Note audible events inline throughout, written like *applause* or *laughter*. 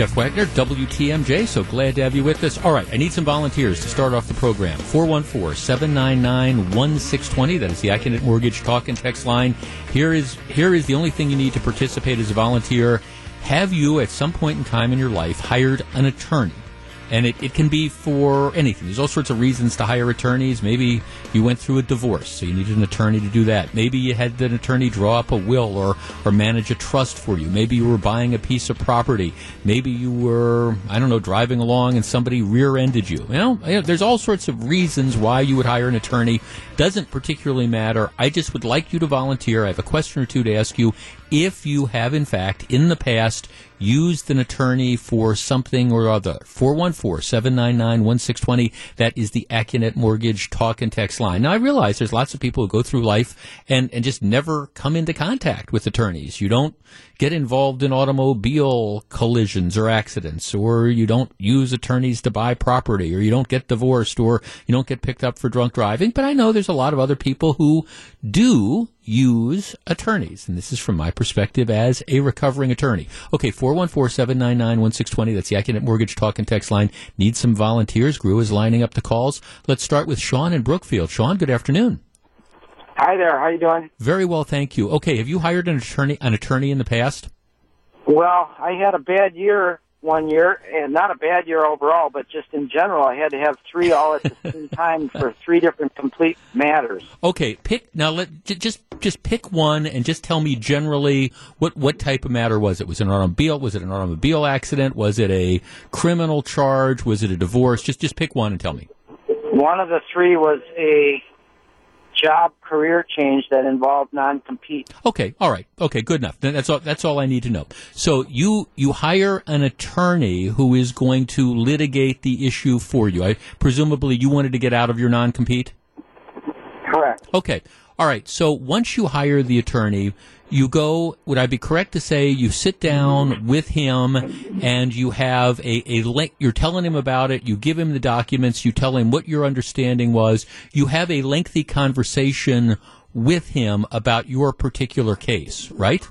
Jeff Wagner, WTMJ. So glad to have you with us. All right, I need some volunteers to start off the program. 414 799 1620. That is the Accunet Mortgage talk and text line. Here is, here is the only thing you need to participate as a volunteer. Have you, at some point in time in your life, hired an attorney? And it, it can be for anything. There's all sorts of reasons to hire attorneys. Maybe you went through a divorce, so you needed an attorney to do that. Maybe you had an attorney draw up a will or, or manage a trust for you. Maybe you were buying a piece of property. Maybe you were, I don't know, driving along and somebody rear ended you. You know, there's all sorts of reasons why you would hire an attorney. Doesn't particularly matter. I just would like you to volunteer. I have a question or two to ask you if you have, in fact, in the past, used an attorney for something or other. 414 799 1620. That is the Accunet Mortgage talk and text line. Now, I realize there's lots of people who go through life and, and just never come into contact with attorneys. You don't get involved in automobile collisions or accidents, or you don't use attorneys to buy property, or you don't get divorced, or you don't get picked up for drunk driving. But I know there's a lot of other people who do use attorneys. And this is from my perspective as a recovering attorney. Okay, 414-799-1620. That's the Accunet Mortgage Talk and Text line. Need some volunteers. Grew is lining up the calls. Let's start with Sean in Brookfield. Sean, good afternoon. Hi there. How you doing? Very well, thank you. Okay, have you hired an attorney an attorney in the past? Well, I had a bad year one year, and not a bad year overall, but just in general, I had to have three all at the same *laughs* time for three different complete matters. Okay, pick now. Let just just pick one and just tell me generally what what type of matter was it? Was it an automobile? Was it an automobile accident? Was it a criminal charge? Was it a divorce? Just just pick one and tell me. One of the three was a job career change that involved non-compete. Okay, all right. Okay, good enough. That's all that's all I need to know. So you you hire an attorney who is going to litigate the issue for you. I presumably you wanted to get out of your non-compete? Correct. Okay. All right. So once you hire the attorney, you go, would I be correct to say you sit down with him and you have a, a link, you're telling him about it, you give him the documents, you tell him what your understanding was, you have a lengthy conversation with him about your particular case, right?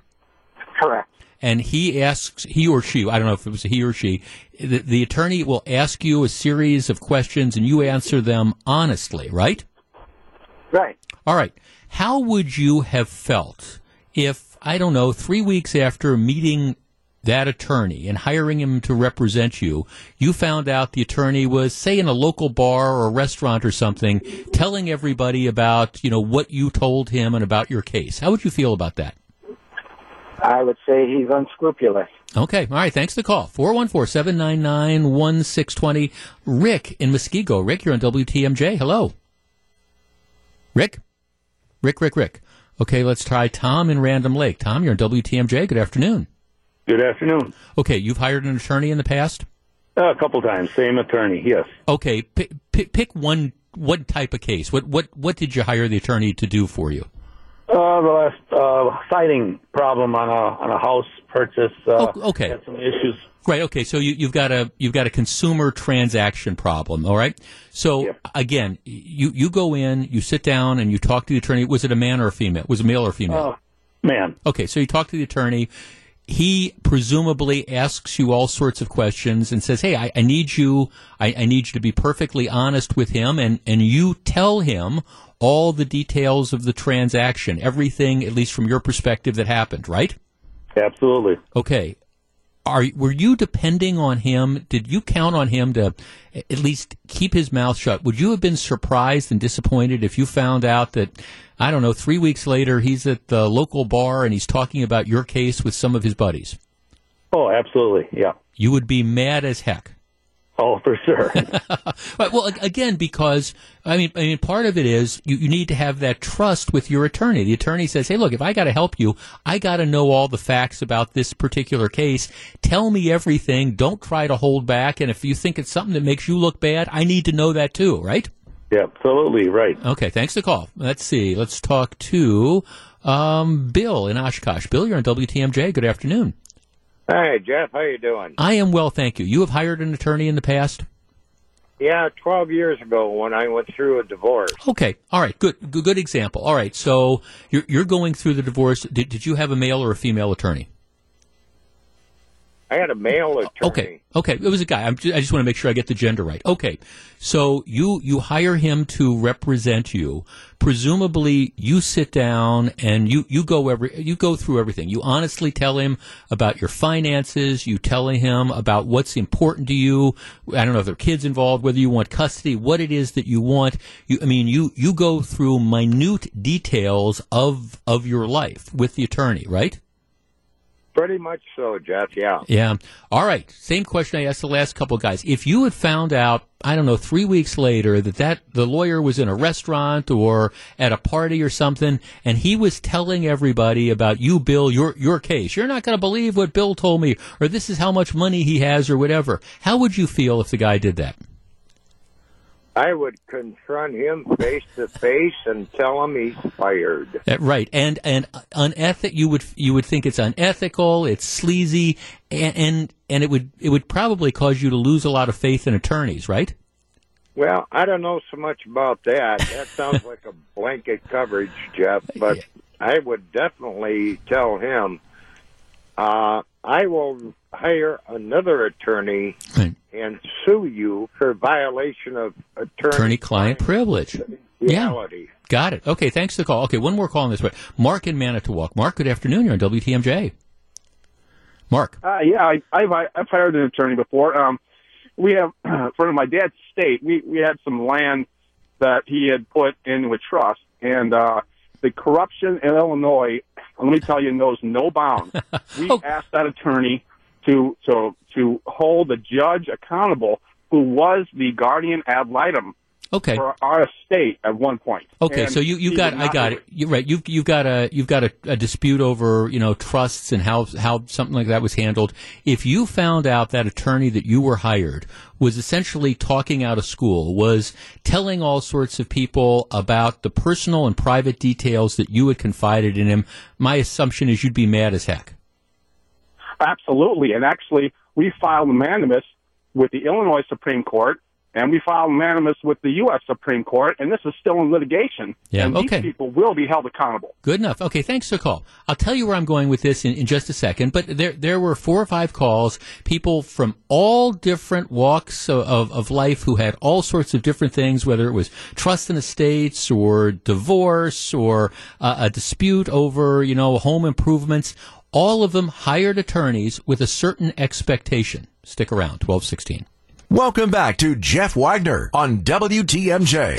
Correct. And he asks, he or she, I don't know if it was he or she, the, the attorney will ask you a series of questions and you answer them honestly, right? Right. All right. How would you have felt if, I don't know, three weeks after meeting that attorney and hiring him to represent you, you found out the attorney was, say, in a local bar or restaurant or something, telling everybody about, you know, what you told him and about your case. How would you feel about that? I would say he's unscrupulous. Okay. All right. Thanks for the call. 414-799-1620. Rick in Muskego. Rick, you're on WTMJ. Hello. Rick? Rick, Rick, Rick. Okay, let's try Tom in Random Lake. Tom, you're on WTMJ. Good afternoon. Good afternoon. Okay, you've hired an attorney in the past? Uh, a couple times. Same attorney, yes. Okay, pick, pick, pick one one type of case. What what what did you hire the attorney to do for you? Uh, the last uh, siding problem on a on a house purchase. Uh, oh, okay. Had some issues. Right. Okay. So you, have got a you've got a consumer transaction problem. All right. So yep. again, you you go in, you sit down, and you talk to the attorney. Was it a man or a female? Was it a male or female? Uh, man. Okay. So you talk to the attorney. He presumably asks you all sorts of questions and says, "Hey, I, I need you. I, I need you to be perfectly honest with him." And and you tell him all the details of the transaction, everything, at least from your perspective, that happened. Right? Absolutely. Okay are were you depending on him? Did you count on him to at least keep his mouth shut? Would you have been surprised and disappointed if you found out that I don't know, 3 weeks later he's at the local bar and he's talking about your case with some of his buddies? Oh, absolutely. Yeah. You would be mad as heck. Oh, for sure. *laughs* well, again, because I mean, I mean, part of it is you, you need to have that trust with your attorney. The attorney says, "Hey, look, if I got to help you, I got to know all the facts about this particular case. Tell me everything. Don't try to hold back. And if you think it's something that makes you look bad, I need to know that too, right?" Yeah, absolutely right. Okay, thanks for the call. Let's see. Let's talk to um, Bill in Oshkosh. Bill, you're on WTMJ. Good afternoon. Hey, Jeff, how you doing? I am well, thank you. You have hired an attorney in the past? Yeah, 12 years ago when I went through a divorce. Okay. All right. Good. Good, good example. All right. So you're, you're going through the divorce. Did, did you have a male or a female attorney? I had a male oh, attorney. Okay, okay, it was a guy. I'm ju- I just want to make sure I get the gender right. Okay, so you you hire him to represent you. Presumably, you sit down and you you go every you go through everything. You honestly tell him about your finances. You tell him about what's important to you. I don't know if there are kids involved, whether you want custody, what it is that you want. You, I mean, you you go through minute details of of your life with the attorney, right? Pretty much so, Jeff. Yeah. Yeah. All right. Same question I asked the last couple of guys. If you had found out, I don't know, three weeks later that that the lawyer was in a restaurant or at a party or something, and he was telling everybody about you, Bill, your your case. You're not going to believe what Bill told me, or this is how much money he has, or whatever. How would you feel if the guy did that? I would confront him face to face and tell him he's fired. Uh, right, and and unethic. You would you would think it's unethical, it's sleazy, and, and and it would it would probably cause you to lose a lot of faith in attorneys, right? Well, I don't know so much about that. *laughs* That sounds like a blanket coverage, Jeff. But I would definitely tell him, uh, I will hire another attorney Right. And sue you for violation of attorney, Attorney-client privilege. Yeah. Got it. Okay, thanks for the call. Okay, one more call on this way. Mark in Manitowoc. Mark, good afternoon. You're on WTMJ. Mark. Uh, yeah, I, I've I've hired an attorney before. Um, we have *clears throat* for my dad's state, We we had some land that he had put into a trust, and uh, the corruption in Illinois. Let me tell you, knows no bounds. *laughs* We Oh. asked that attorney to to to hold the judge accountable, who was the guardian ad litem Okay. for our estate at one point. Okay, And so you you got I got it. You're right. You've you've got a you've got a, a dispute over you know trusts and how how something like that was handled. If you found out that attorney that you were hired was essentially talking out of school, was telling all sorts of people about the personal and private details that you had confided in him, my assumption is you'd be mad as heck. Absolutely. And actually, we filed a mandamus with the Illinois Supreme Court, and we filed a mandamus with the U.S. Supreme Court, and this is still in litigation. Yeah, and okay. these people will be held accountable. Good enough. Okay, thanks for the call. I'll tell you where I'm going with this in, in just a second. But there there were four or five calls, people from all different walks of, of, of life who had all sorts of different things, whether it was trust and estates or divorce or uh, a dispute over you know home improvements. All of them hired attorneys with a certain expectation. Stick around. Twelve sixteen. Welcome back to Jeff Wagner on WTMJ.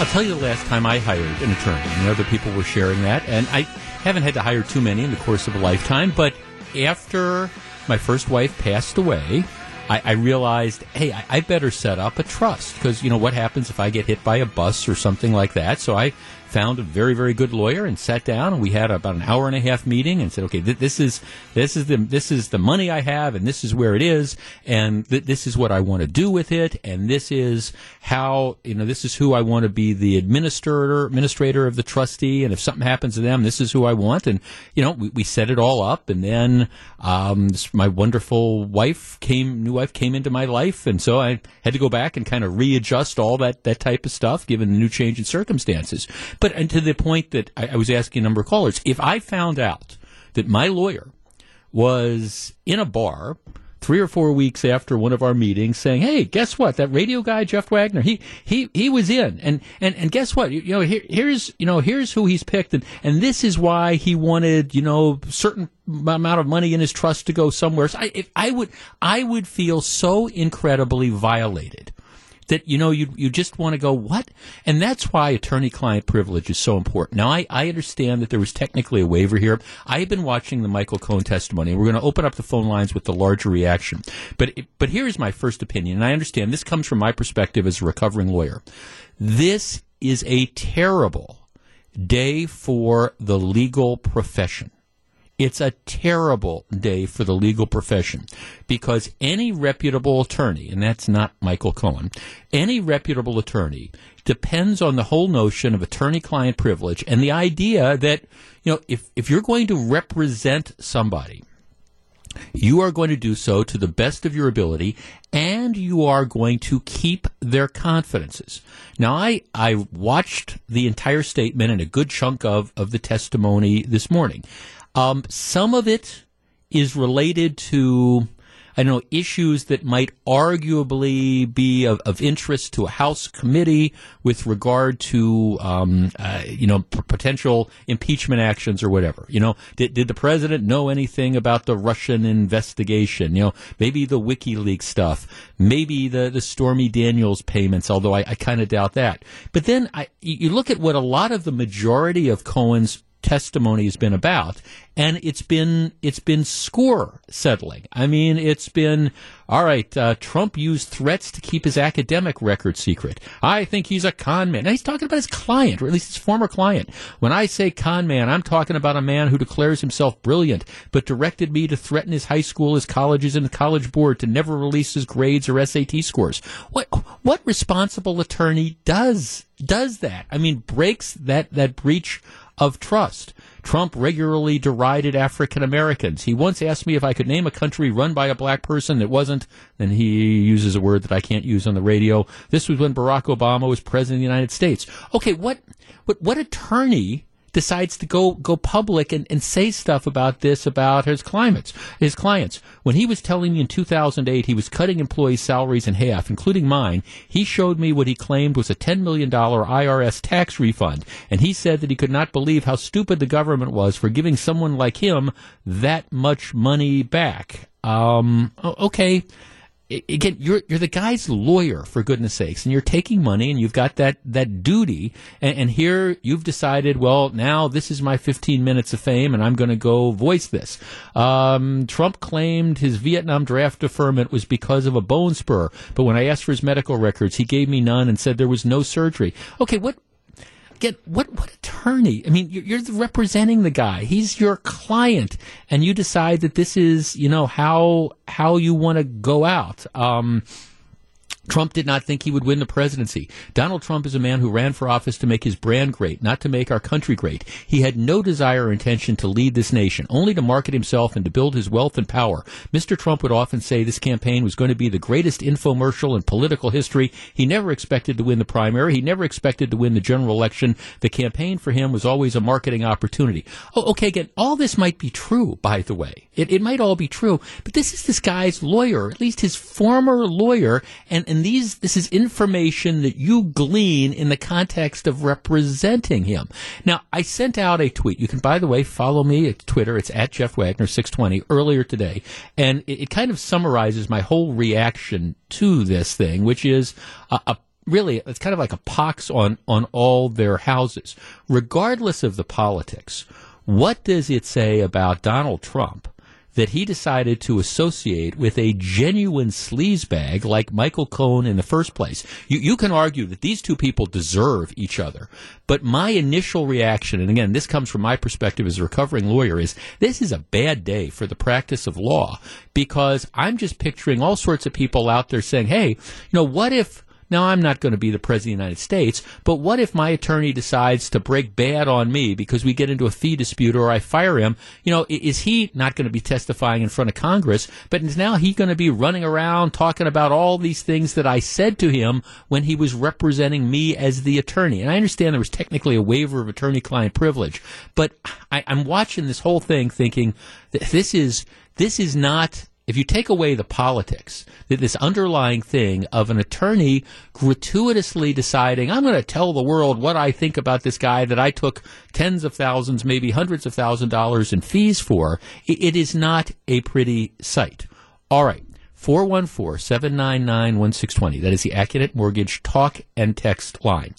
I'll tell you the last time I hired an attorney, and other people were sharing that, and I haven't had to hire too many in the course of a lifetime, but after my first wife passed away, I, I realized, hey, I, I better set up a trust because you know what happens if I get hit by a bus or something like that. So I found a very very good lawyer and sat down and we had about an hour and a half meeting and said, okay, th- this is this is the this is the money I have and this is where it is and th- this is what I want to do with it and this is how you know this is who I want to be the administrator administrator of the trustee and if something happens to them, this is who I want and you know we, we set it all up and then um, this- my wonderful wife came new wife came into my life and so I had to go back and kind of readjust all that that type of stuff given the new change in circumstances. But and to the point that I, I was asking a number of callers, if I found out that my lawyer was in a bar three or four weeks after one of our meetings saying, Hey, guess what? That radio guy, Jeff Wagner, he, he, he was in. And, and, and guess what? You, you know, here, here's, you know, here's who he's picked. And, and this is why he wanted, you know, certain amount of money in his trust to go somewhere. So I, I would, I would feel so incredibly violated that you know you you just want to go what? And that's why attorney client privilege is so important. Now I, I understand that there was technically a waiver here. I've been watching the michael cohen testimony and we're going to open up the phone lines with the larger reaction. But but here is my first opinion and i understand this comes from my perspective as a recovering lawyer. This is a terrible day for the legal profession it's a terrible day for the legal profession because any reputable attorney, and that's not Michael Cohen, any reputable attorney depends on the whole notion of attorney client privilege and the idea that, you know, if, if you're going to represent somebody, you are going to do so to the best of your ability and you are going to keep their confidences. Now, I, I watched the entire statement and a good chunk of, of the testimony this morning. Um, some of it is related to I don't know, issues that might arguably be of, of interest to a House committee with regard to, um, uh, you know, p- potential impeachment actions or whatever. You know, did, did the president know anything about the Russian investigation? You know, maybe the WikiLeaks stuff, maybe the, the Stormy Daniels payments, although I, I kind of doubt that. But then I, you look at what a lot of the majority of Cohen's testimony has been about and it's been it's been score settling. I mean it's been all right uh, trump used threats to keep his academic record secret. I think he's a con man. Now he's talking about his client or at least his former client. When i say con man i'm talking about a man who declares himself brilliant but directed me to threaten his high school his colleges and the college board to never release his grades or sat scores. What what responsible attorney does does that? I mean breaks that that breach of trust. Trump regularly derided African Americans. He once asked me if I could name a country run by a black person that wasn't, and he uses a word that I can't use on the radio. This was when Barack Obama was president of the United States. Okay, what, what, what attorney decides to go go public and, and say stuff about this about his clients his clients. When he was telling me in 2008 he was cutting employees' salaries in half, including mine, he showed me what he claimed was a 10 million dollar IRS tax refund, and he said that he could not believe how stupid the government was for giving someone like him that much money back. Um, okay again, you're you're the guy's lawyer for goodness sakes, and you're taking money, and you've got that that duty, and, and here you've decided, well, now this is my 15 minutes of fame, and I'm going to go voice this. Um, Trump claimed his Vietnam draft deferment was because of a bone spur, but when I asked for his medical records, he gave me none and said there was no surgery. Okay, what get what what attorney? I mean, you're, you're representing the guy. He's your client, and you decide that this is you know how how you want to go out. Um, Trump did not think he would win the presidency. Donald Trump is a man who ran for office to make his brand great, not to make our country great. He had no desire or intention to lead this nation, only to market himself and to build his wealth and power. Mr. Trump would often say this campaign was going to be the greatest infomercial in political history. He never expected to win the primary. He never expected to win the general election. The campaign for him was always a marketing opportunity. Oh, okay, again, all this might be true, by the way. It, it might all be true, but this is this guy's lawyer, at least his former lawyer, and and these this is information that you glean in the context of representing him. Now, I sent out a tweet. You can, by the way, follow me at Twitter. It's at Jeff Wagner six twenty earlier today, and it, it, kind of summarizes my whole reaction to this thing, which is a, a really it's kind of like a pox on on all their houses, regardless of the politics. What does it say about Donald Trump that he decided to associate with a genuine sleazebag like Michael Cohen in the first place. You, you can argue that these two people deserve each other, but my initial reaction, and again, this comes from my perspective as a recovering lawyer, is this is a bad day for the practice of law because I'm just picturing all sorts of people out there saying, hey, you know, what if now, I'm not going to be the President of the United States, but what if my attorney decides to break bad on me because we get into a fee dispute or I fire him? You know, is he not going to be testifying in front of Congress, but is now he going to be running around talking about all these things that I said to him when he was representing me as the attorney? And I understand there was technically a waiver of attorney client privilege, but I, I'm watching this whole thing thinking this is, this is not if you take away the politics, that this underlying thing of an attorney gratuitously deciding, I'm going to tell the world what I think about this guy that I took tens of thousands, maybe hundreds of thousand dollars in fees for, it is not a pretty sight. All right. 414-799-1620. That is the Accunet Mortgage talk and text line.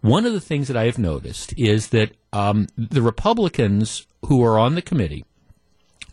One of the things that I have noticed is that um, the Republicans who are on the committee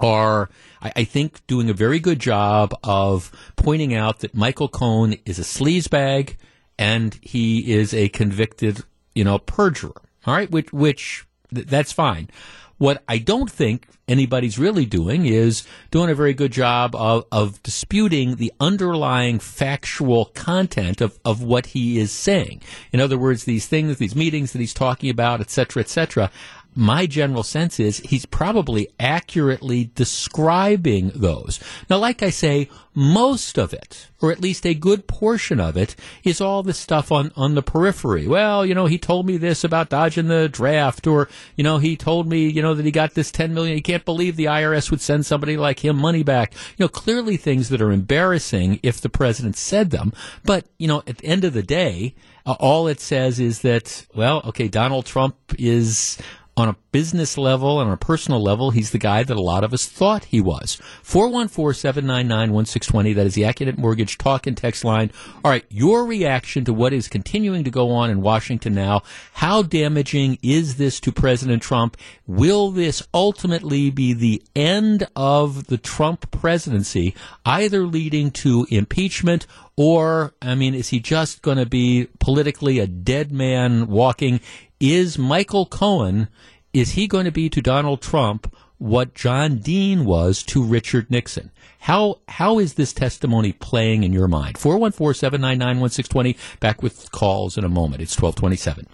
are I, I, think, doing a very good job of pointing out that Michael Cohen is a sleazebag and he is a convicted, you know, perjurer. All right, which which that's fine. What I don't think anybody's really doing is doing a very good job of, of disputing the underlying factual content of, of what he is saying. In other words, these things, these meetings that he's talking about, et cetera, et cetera. My general sense is he's probably accurately describing those. Now, like I say, most of it, or at least a good portion of it, is all the stuff on, on the periphery. Well, you know, he told me this about dodging the draft, or, you know, he told me, you know, that he got this 10 million. He can't believe the IRS would send somebody like him money back. You know, clearly things that are embarrassing if the president said them. But, you know, at the end of the day, uh, all it says is that, well, okay, Donald Trump is on a business level and on a personal level, he's the guy that a lot of us thought he was. 414-799-1620. That is the Accunet Mortgage talk and text line. All right. Your reaction to what is continuing to go on in Washington now. How damaging is this to President Trump? Will this ultimately be the end of the Trump presidency, either leading to impeachment or, I mean, is he just going to be politically a dead man walking is Michael Cohen, is he going to be to Donald Trump what John Dean was to Richard Nixon? How how is this testimony playing in your mind? 414-799-1620. Back with calls in a moment. It's 1227.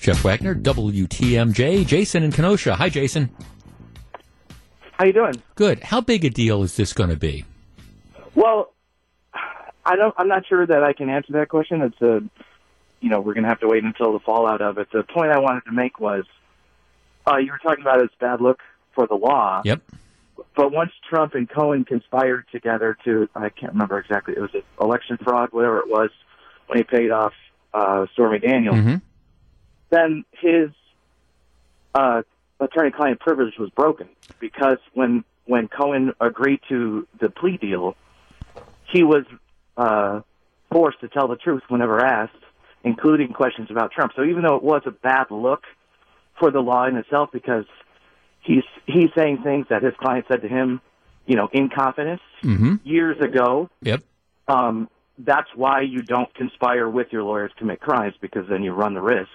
Jeff Wagner, WTMJ. Jason in Kenosha. Hi, Jason. How you doing? Good. How big a deal is this going to be? Well, I don't. I'm not sure that I can answer that question. It's a, you know, we're going to have to wait until the fallout of it. The point I wanted to make was, uh, you were talking about his bad look for the law. Yep. But once Trump and Cohen conspired together to, I can't remember exactly, it was it election fraud, whatever it was, when he paid off uh, Stormy Daniels. Mm-hmm. Then his uh, attorney-client privilege was broken because when when Cohen agreed to the plea deal, he was uh, forced to tell the truth whenever asked, including questions about Trump. So even though it was a bad look for the law in itself, because he's he's saying things that his client said to him, you know, in confidence mm-hmm. years ago. Yep. Um, that's why you don't conspire with your lawyers to commit crimes because then you run the risk.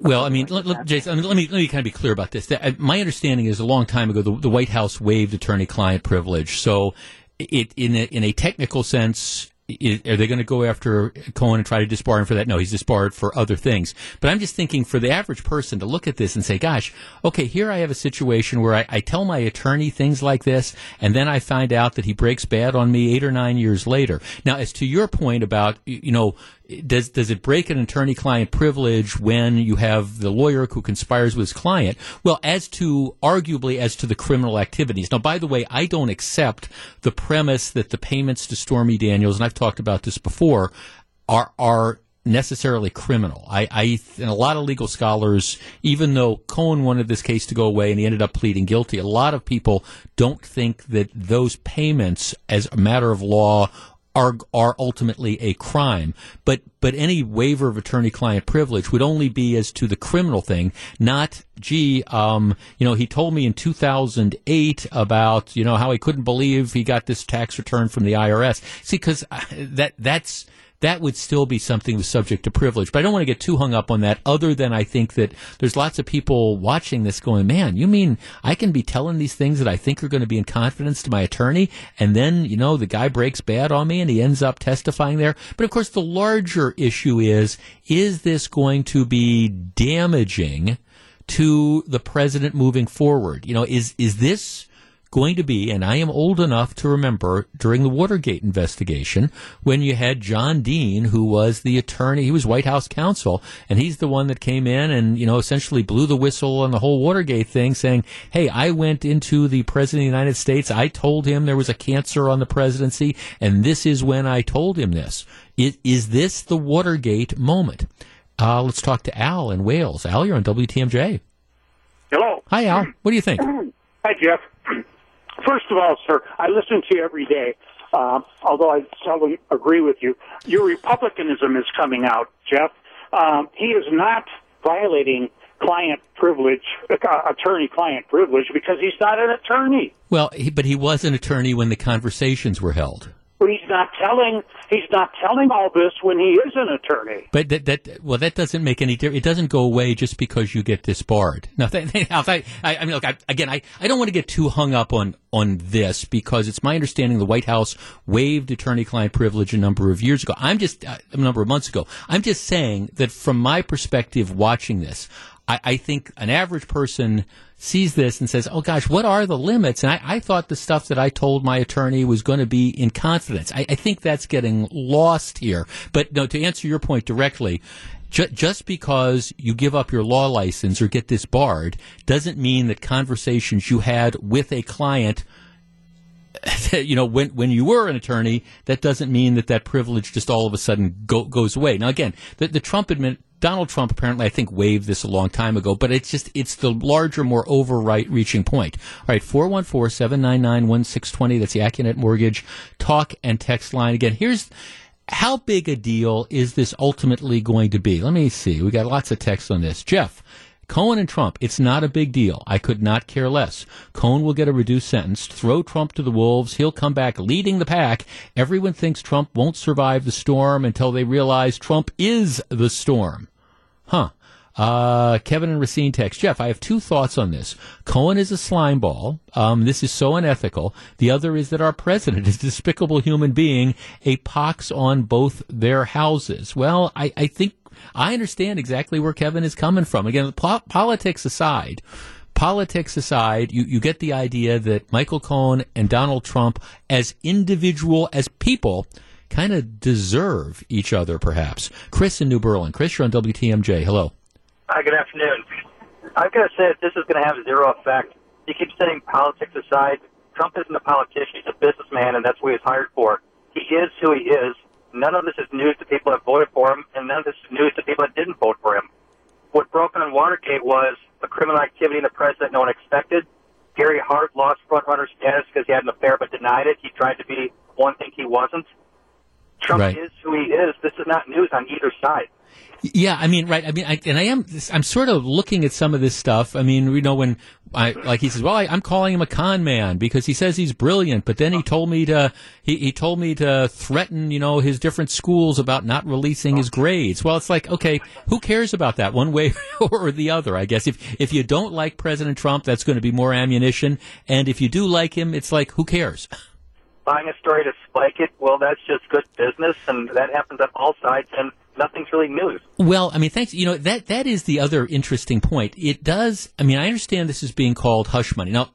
Well, I mean, let, let, Jason, I mean, let me let me kind of be clear about this. Uh, my understanding is a long time ago, the, the White House waived attorney-client privilege. So, it in a, in a technical sense, is, are they going to go after Cohen and try to disbar him for that? No, he's disbarred for other things. But I'm just thinking for the average person to look at this and say, gosh, okay, here I have a situation where I, I tell my attorney things like this, and then I find out that he breaks bad on me eight or nine years later. Now, as to your point about, you know, does does it break an attorney-client privilege when you have the lawyer who conspires with his client? Well, as to arguably as to the criminal activities. Now, by the way, I don't accept the premise that the payments to Stormy Daniels, and I've talked about this before, are are necessarily criminal. I, I and a lot of legal scholars, even though Cohen wanted this case to go away and he ended up pleading guilty, a lot of people don't think that those payments, as a matter of law, are are ultimately a crime. But but any waiver of attorney-client privilege would only be as to the criminal thing, not gee, um, you know, he told me in 2008 about you know how he couldn't believe he got this tax return from the IRS. See, because uh, that that's that would still be something subject to privilege. But I don't want to get too hung up on that, other than I think that there's lots of people watching this going, man, you mean I can be telling these things that I think are going to be in confidence to my attorney, and then, you know, the guy breaks bad on me and he ends up testifying there? But of course, the larger issue is, is this going to be damaging to the president moving forward? You know, is, is this going to be, and I am old enough to remember during the Watergate investigation when you had John Dean, who was the attorney, he was White House counsel, and he's the one that came in and, you know, essentially blew the whistle on the whole Watergate thing, saying, hey, I went into the President of the United States, I told him there was a cancer on the presidency, and this is when I told him this. Is, is this the Watergate moment? Uh, let's talk to Al in Wales. Al, you're on WTMJ. Hello. Hi, Al. What do you think? *clears throat* Hi, Jeff. First of all, sir, I listen to you every day. Uh, although I seldom agree with you, your republicanism is coming out, Jeff. Um, he is not violating client privilege, uh, attorney-client privilege, because he's not an attorney. Well, he, but he was an attorney when the conversations were held. He's not telling he's not telling all this when he is an attorney. But that, that well, that doesn't make any difference. It doesn't go away just because you get disbarred. *laughs* No, I, I mean, look, I, again, I, I don't want to get too hung up on on this because it's my understanding the White House waived attorney-client privilege a number of years ago. I'm just uh, a number of months ago. I'm just saying that from my perspective, watching this, I, I think an average person sees this and says, "Oh gosh, what are the limits?" And I, I thought the stuff that I told my attorney was going to be in confidence. I, I, think that's getting lost here. But no, to answer your point directly, ju- just because you give up your law license or get disbarred doesn't mean that conversations you had with a client. *laughs* You know, when when you were an attorney, that doesn't mean that that privilege just all of a sudden go, goes away. Now, again, the, the Trump admin, Donald Trump apparently, I think, waived this a long time ago, but it's just, it's the larger, more overreaching point. All right, 414-799-1620. That's the Accunet Mortgage talk and text line. Again, here's, how big a deal is this ultimately going to be? Let me see. We got lots of text on this. Jeff, Cohen and Trump, it's not a big deal. I could not care less. Cohen will get a reduced sentence. Throw Trump to the wolves. He'll come back leading the pack. Everyone thinks Trump won't survive the storm until they realize Trump is the storm. Huh. Uh, Kevin and Racine text. Jeff, I have two thoughts on this. Cohen is a slimeball. Um, this is so unethical. The other is that our president *laughs* is a despicable human being, a pox on both their houses. Well, I, I think I understand exactly where Kevin is coming from. Again, po- politics aside, politics aside, you, you get the idea that Michael Cohen and Donald Trump, as individual, as people, kind of deserve each other, perhaps. Chris in New Berlin. Chris, you're on WTMJ. Hello. Hi, good afternoon. I've got to say that this is going to have zero effect. You keep saying politics aside. Trump isn't a politician. He's a businessman, and that's what he's hired for. He is who he is. None of this is news to people that voted for him, and none of this is news to people that didn't vote for him. What broke on Watergate was a criminal activity in the press that no one expected. Gary Hart lost frontrunner status because he had an affair but denied it. He tried to be one thing he wasn't. Trump Right. is who he is. This is not news on either side. Yeah, I mean, right. I mean, I, and I am. I'm sort of looking at some of this stuff. I mean, you know, when I like he says, "Well, I, I'm calling him a con man because he says he's brilliant," but then he oh. told me to he, he told me to threaten, you know, his different schools about not releasing his oh. grades. Well, it's like, okay, who cares about that one way *laughs* or the other? I guess if if you don't like President Trump, that's going to be more ammunition, and if you do like him, it's like, who cares? Buying a story to spike it, well, that's just good business, and that happens on all sides, and nothing's really news. Well, I mean, thanks. You know that that is the other interesting point. It does. I mean, I understand this is being called hush money. Now,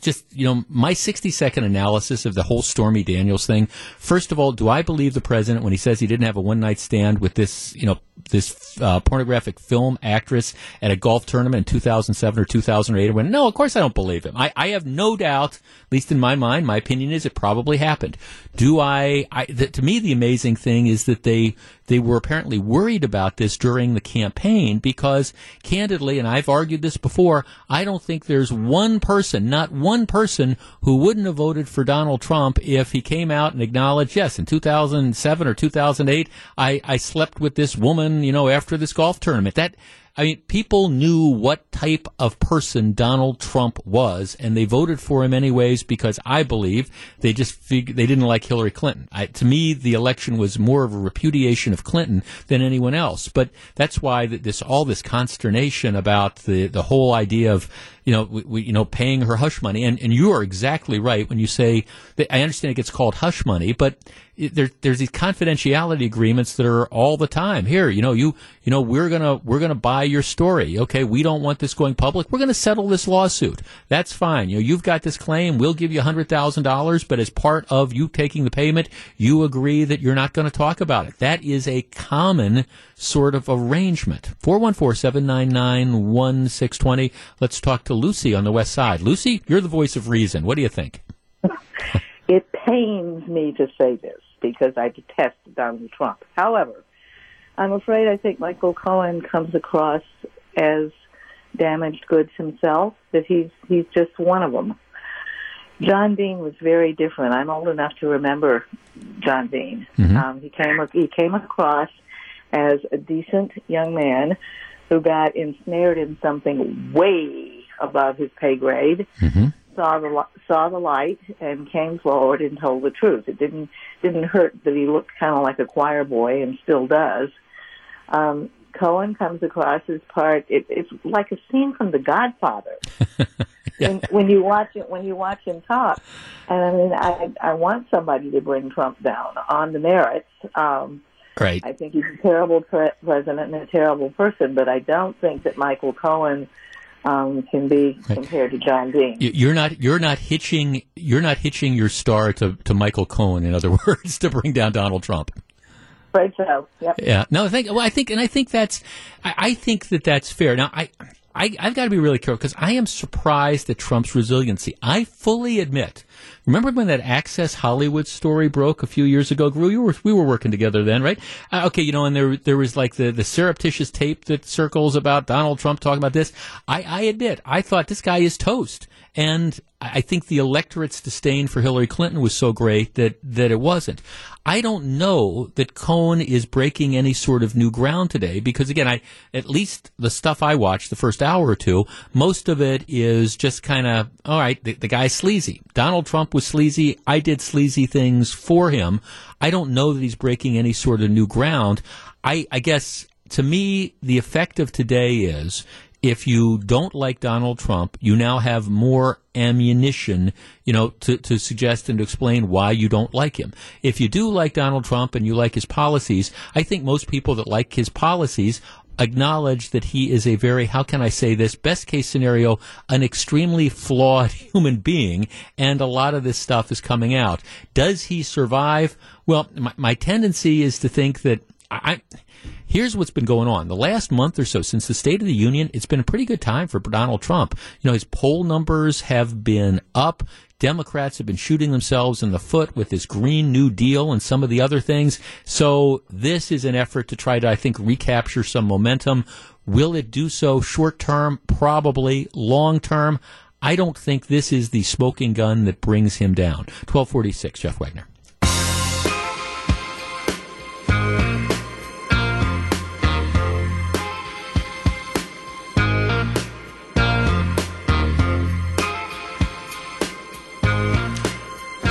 just you know, my sixty second analysis of the whole Stormy Daniels thing. First of all, do I believe the president when he says he didn't have a one night stand with this, you know, this uh, pornographic film actress at a golf tournament in 2007 or 2008? I went, no, of course I don't believe him. I, I have no doubt, at least in my mind, my opinion is it probably happened. Do I? I th- to me, the amazing thing is that they they were apparently worried about this during the campaign because, candidly, and I've argued this before, I don't think there's one person, not one person, who wouldn't have voted for Donald Trump if he came out and acknowledged, yes, in 2007 or 2008, I, I slept with this woman, you know, after this golf tournament. That, I mean, people knew what type of person Donald Trump was, and they voted for him anyways because I believe they just fig- they didn't like Hillary Clinton. I, to me, the election was more of a repudiation of Clinton than anyone else. But that's why this all this consternation about the the whole idea of you know we, we, you know paying her hush money, and and you are exactly right when you say that I understand it gets called hush money, but it, there, there's these confidentiality agreements that are all the time. Here, you know, you you know, we're gonna we're gonna buy your story. Okay, we don't want this going public. We're gonna settle this lawsuit. That's fine. You know, you've got this claim. We'll give you hundred thousand dollars, but as part of you taking the payment, you agree that you're not going to talk about it. That is a common sort of arrangement. 414-799-1620. Let's talk to Lucy on the west side. Lucy, you're the voice of reason. What do you think? *laughs* It pains me to say this because I detest Donald Trump. However, I'm afraid I think Michael Cohen comes across as damaged goods himself. That he's he's just one of them. John Dean was very different. I'm old enough to remember John Dean. Um, he came he came across as a decent young man who got ensnared in something way above his pay grade. Saw the saw the light and came forward and told the truth. It didn't didn't hurt that he looked kind of like a choir boy and still does. Um, Cohen comes across as part. It, it's like a scene from The Godfather. *laughs* when, when you watch it, when you watch him talk, and I mean, I I want somebody to bring Trump down on the merits. Um, Right. I think he's a terrible pre- president and a terrible person, but I don't think that Michael Cohen um, can be compared to John Dean. You- You're not you're not hitching you're not hitching your star to, to Michael Cohen. In other *laughs* words, to bring down Donald Trump. Right, so yep. Yeah. No, I think. Well, I think, and I think that's. I, I think that that's fair. Now, I. I, I've got to be really careful because I am surprised at Trump's resiliency. I fully admit. Remember when that Access Hollywood story broke a few years ago? You were we were working together then, right? Uh, okay, you know, and there there was like the the surreptitious tape that circles about Donald Trump talking about this. I, I admit, I thought this guy is toast, and I think the electorate's disdain for Hillary Clinton was so great that that it wasn't. I don't know that Cohen is breaking any sort of new ground today because again, I at least the stuff I watched the first hour or two, most of it is just kind of all right. The, the guy's sleazy. Donald Trump was sleazy. I did sleazy things for him. I don't know that he's breaking any sort of new ground. I, I guess to me, the effect of today is if you don't like Donald Trump, you now have more ammunition, you know, to, to suggest and to explain why you don't like him. If you do like Donald Trump and you like his policies, I think most people that like his policies acknowledge that he is a very, how can I say this, best case scenario, an extremely flawed *laughs* human being, and a lot of this stuff is coming out. Does he survive? Well, my, my tendency is to think that I, here's what's been going on. The last month or so since the State of the Union, it's been a pretty good time for Donald Trump. You know, his poll numbers have been up. Democrats have been shooting themselves in the foot with this Green New Deal and some of the other things. So this is an effort to try to, I think, recapture some momentum. Will it do so short term? Probably. Long term? I don't think this is the smoking gun that brings him down. 1246, Jeff Wagner.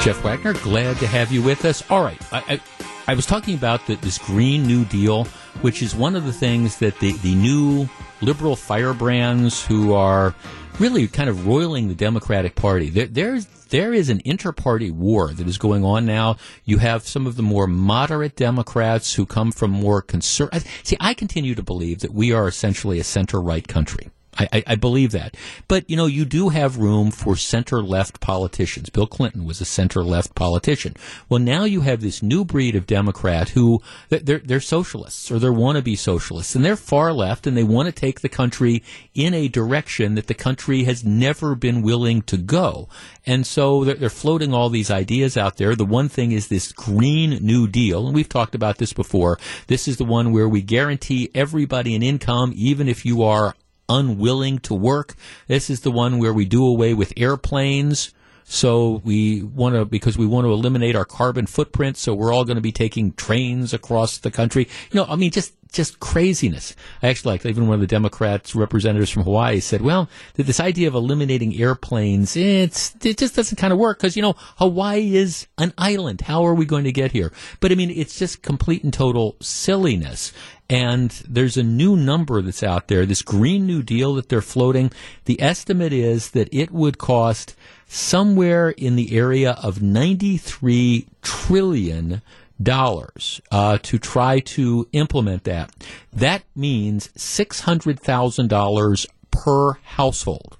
Jeff Wagner, glad to have you with us. All right, I, I, I was talking about the, this Green New Deal, which is one of the things that the, the new liberal firebrands who are really kind of roiling the Democratic Party. There, there's there is an inter-party war that is going on now. You have some of the more moderate Democrats who come from more conservative. See, I continue to believe that we are essentially a center-right country. I, I, I believe that. But, you know, you do have room for center left politicians. Bill Clinton was a center left politician. Well, now you have this new breed of Democrat who, they're, they're socialists or they're wannabe socialists and they're far left and they want to take the country in a direction that the country has never been willing to go. And so they're, they're floating all these ideas out there. The one thing is this Green New Deal, and we've talked about this before. This is the one where we guarantee everybody an income, even if you are unwilling to work. This is the one where we do away with airplanes. So we want to, because we want to eliminate our carbon footprint. So we're all going to be taking trains across the country. You know, I mean, just, just craziness. I actually like, even one of the Democrats representatives from Hawaii said, well, this idea of eliminating airplanes, it's, it just doesn't kind of work because, you know, Hawaii is an island. How are we going to get here? But I mean, it's just complete and total silliness. And there's a new number that's out there, this Green New Deal that they're floating. The estimate is that it would cost somewhere in the area of 93 trillion dollars uh, to try to implement that. That means six hundred thousand dollars per household.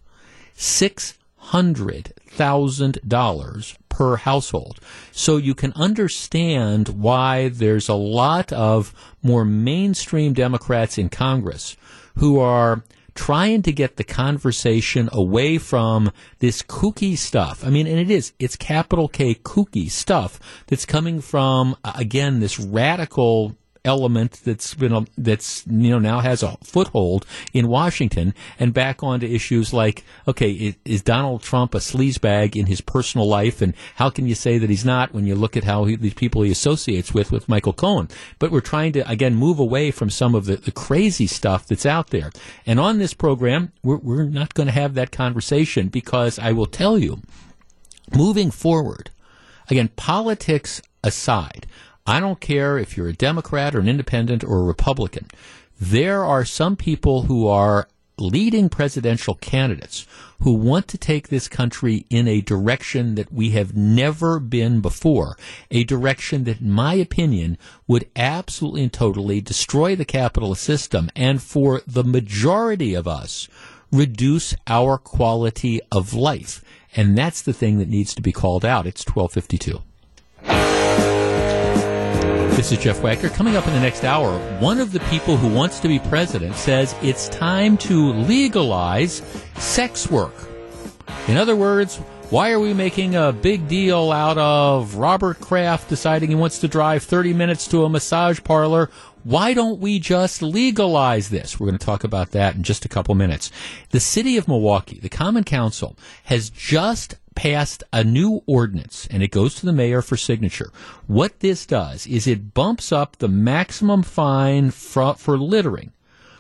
Six hundred thousand dollars per household. So you can understand why there's a lot of more mainstream Democrats in Congress who are trying to get the conversation away from this kooky stuff. I mean, and it is, it's capital K kooky stuff that's coming from, again, this radical element that's been a, that's you know now has a foothold in Washington and back onto issues like okay is, is Donald Trump a sleazebag in his personal life? And how can you say that he's not when you look at how he, these people he associates with with Michael Cohen? But we're trying to again move away from some of the, the crazy stuff that's out there. And on this program we're, we're not going to have that conversation because I will tell you moving forward, again, politics aside, I don't care if you're a Democrat or an independent or a Republican. There are some people who are leading presidential candidates who want to take this country in a direction that we have never been before. A direction that, in my opinion, would absolutely and totally destroy the capitalist system and for the majority of us, reduce our quality of life. And that's the thing that needs to be called out. It's 1252. This is Jeff Wagner. Coming up in the next hour, one of the people who wants to be president says it's time to legalize sex work. In other words, why are we making a big deal out of Robert Kraft deciding he wants to drive 30 minutes to a massage parlor? Why don't we just legalize this? We're going to talk about that in just a couple minutes. The city of Milwaukee, the Common Council, has just passed a new ordinance and it goes to the mayor for signature. What this does is it bumps up the maximum fine for, for littering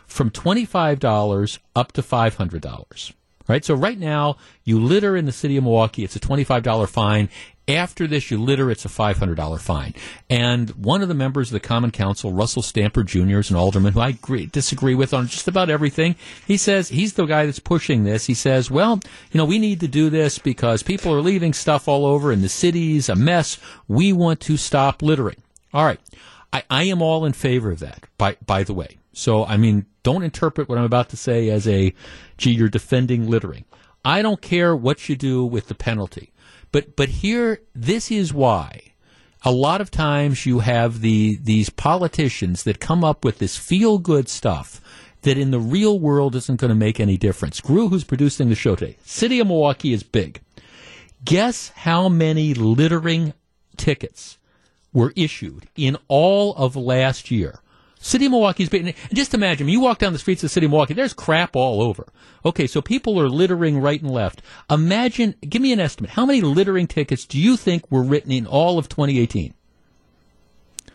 from $25 up to $500. Right? So right now, you litter in the city of Milwaukee, it's a $25 fine. After this, you litter, it's a $500 fine. And one of the members of the Common Council, Russell Stamper Jr., is an alderman who I agree, disagree with on just about everything. He says he's the guy that's pushing this. He says, well, you know, we need to do this because people are leaving stuff all over and the city's a mess. We want to stop littering. All right. I, I am all in favor of that, by, by the way. So, I mean, don't interpret what I'm about to say as a, gee, you're defending littering. I don't care what you do with the penalty. But but here, this is why. A lot of times you have the these politicians that come up with this feel good stuff that in the real world isn't going to make any difference. Gru, who's producing the show today, City of Milwaukee is big. Guess how many littering tickets were issued in all of last year? City of Milwaukee's big. Just imagine, you walk down the streets of the city of Milwaukee, there's crap all over. Okay, so people are littering right and left. Imagine, give me an estimate. How many littering tickets do you think were written in all of 2018?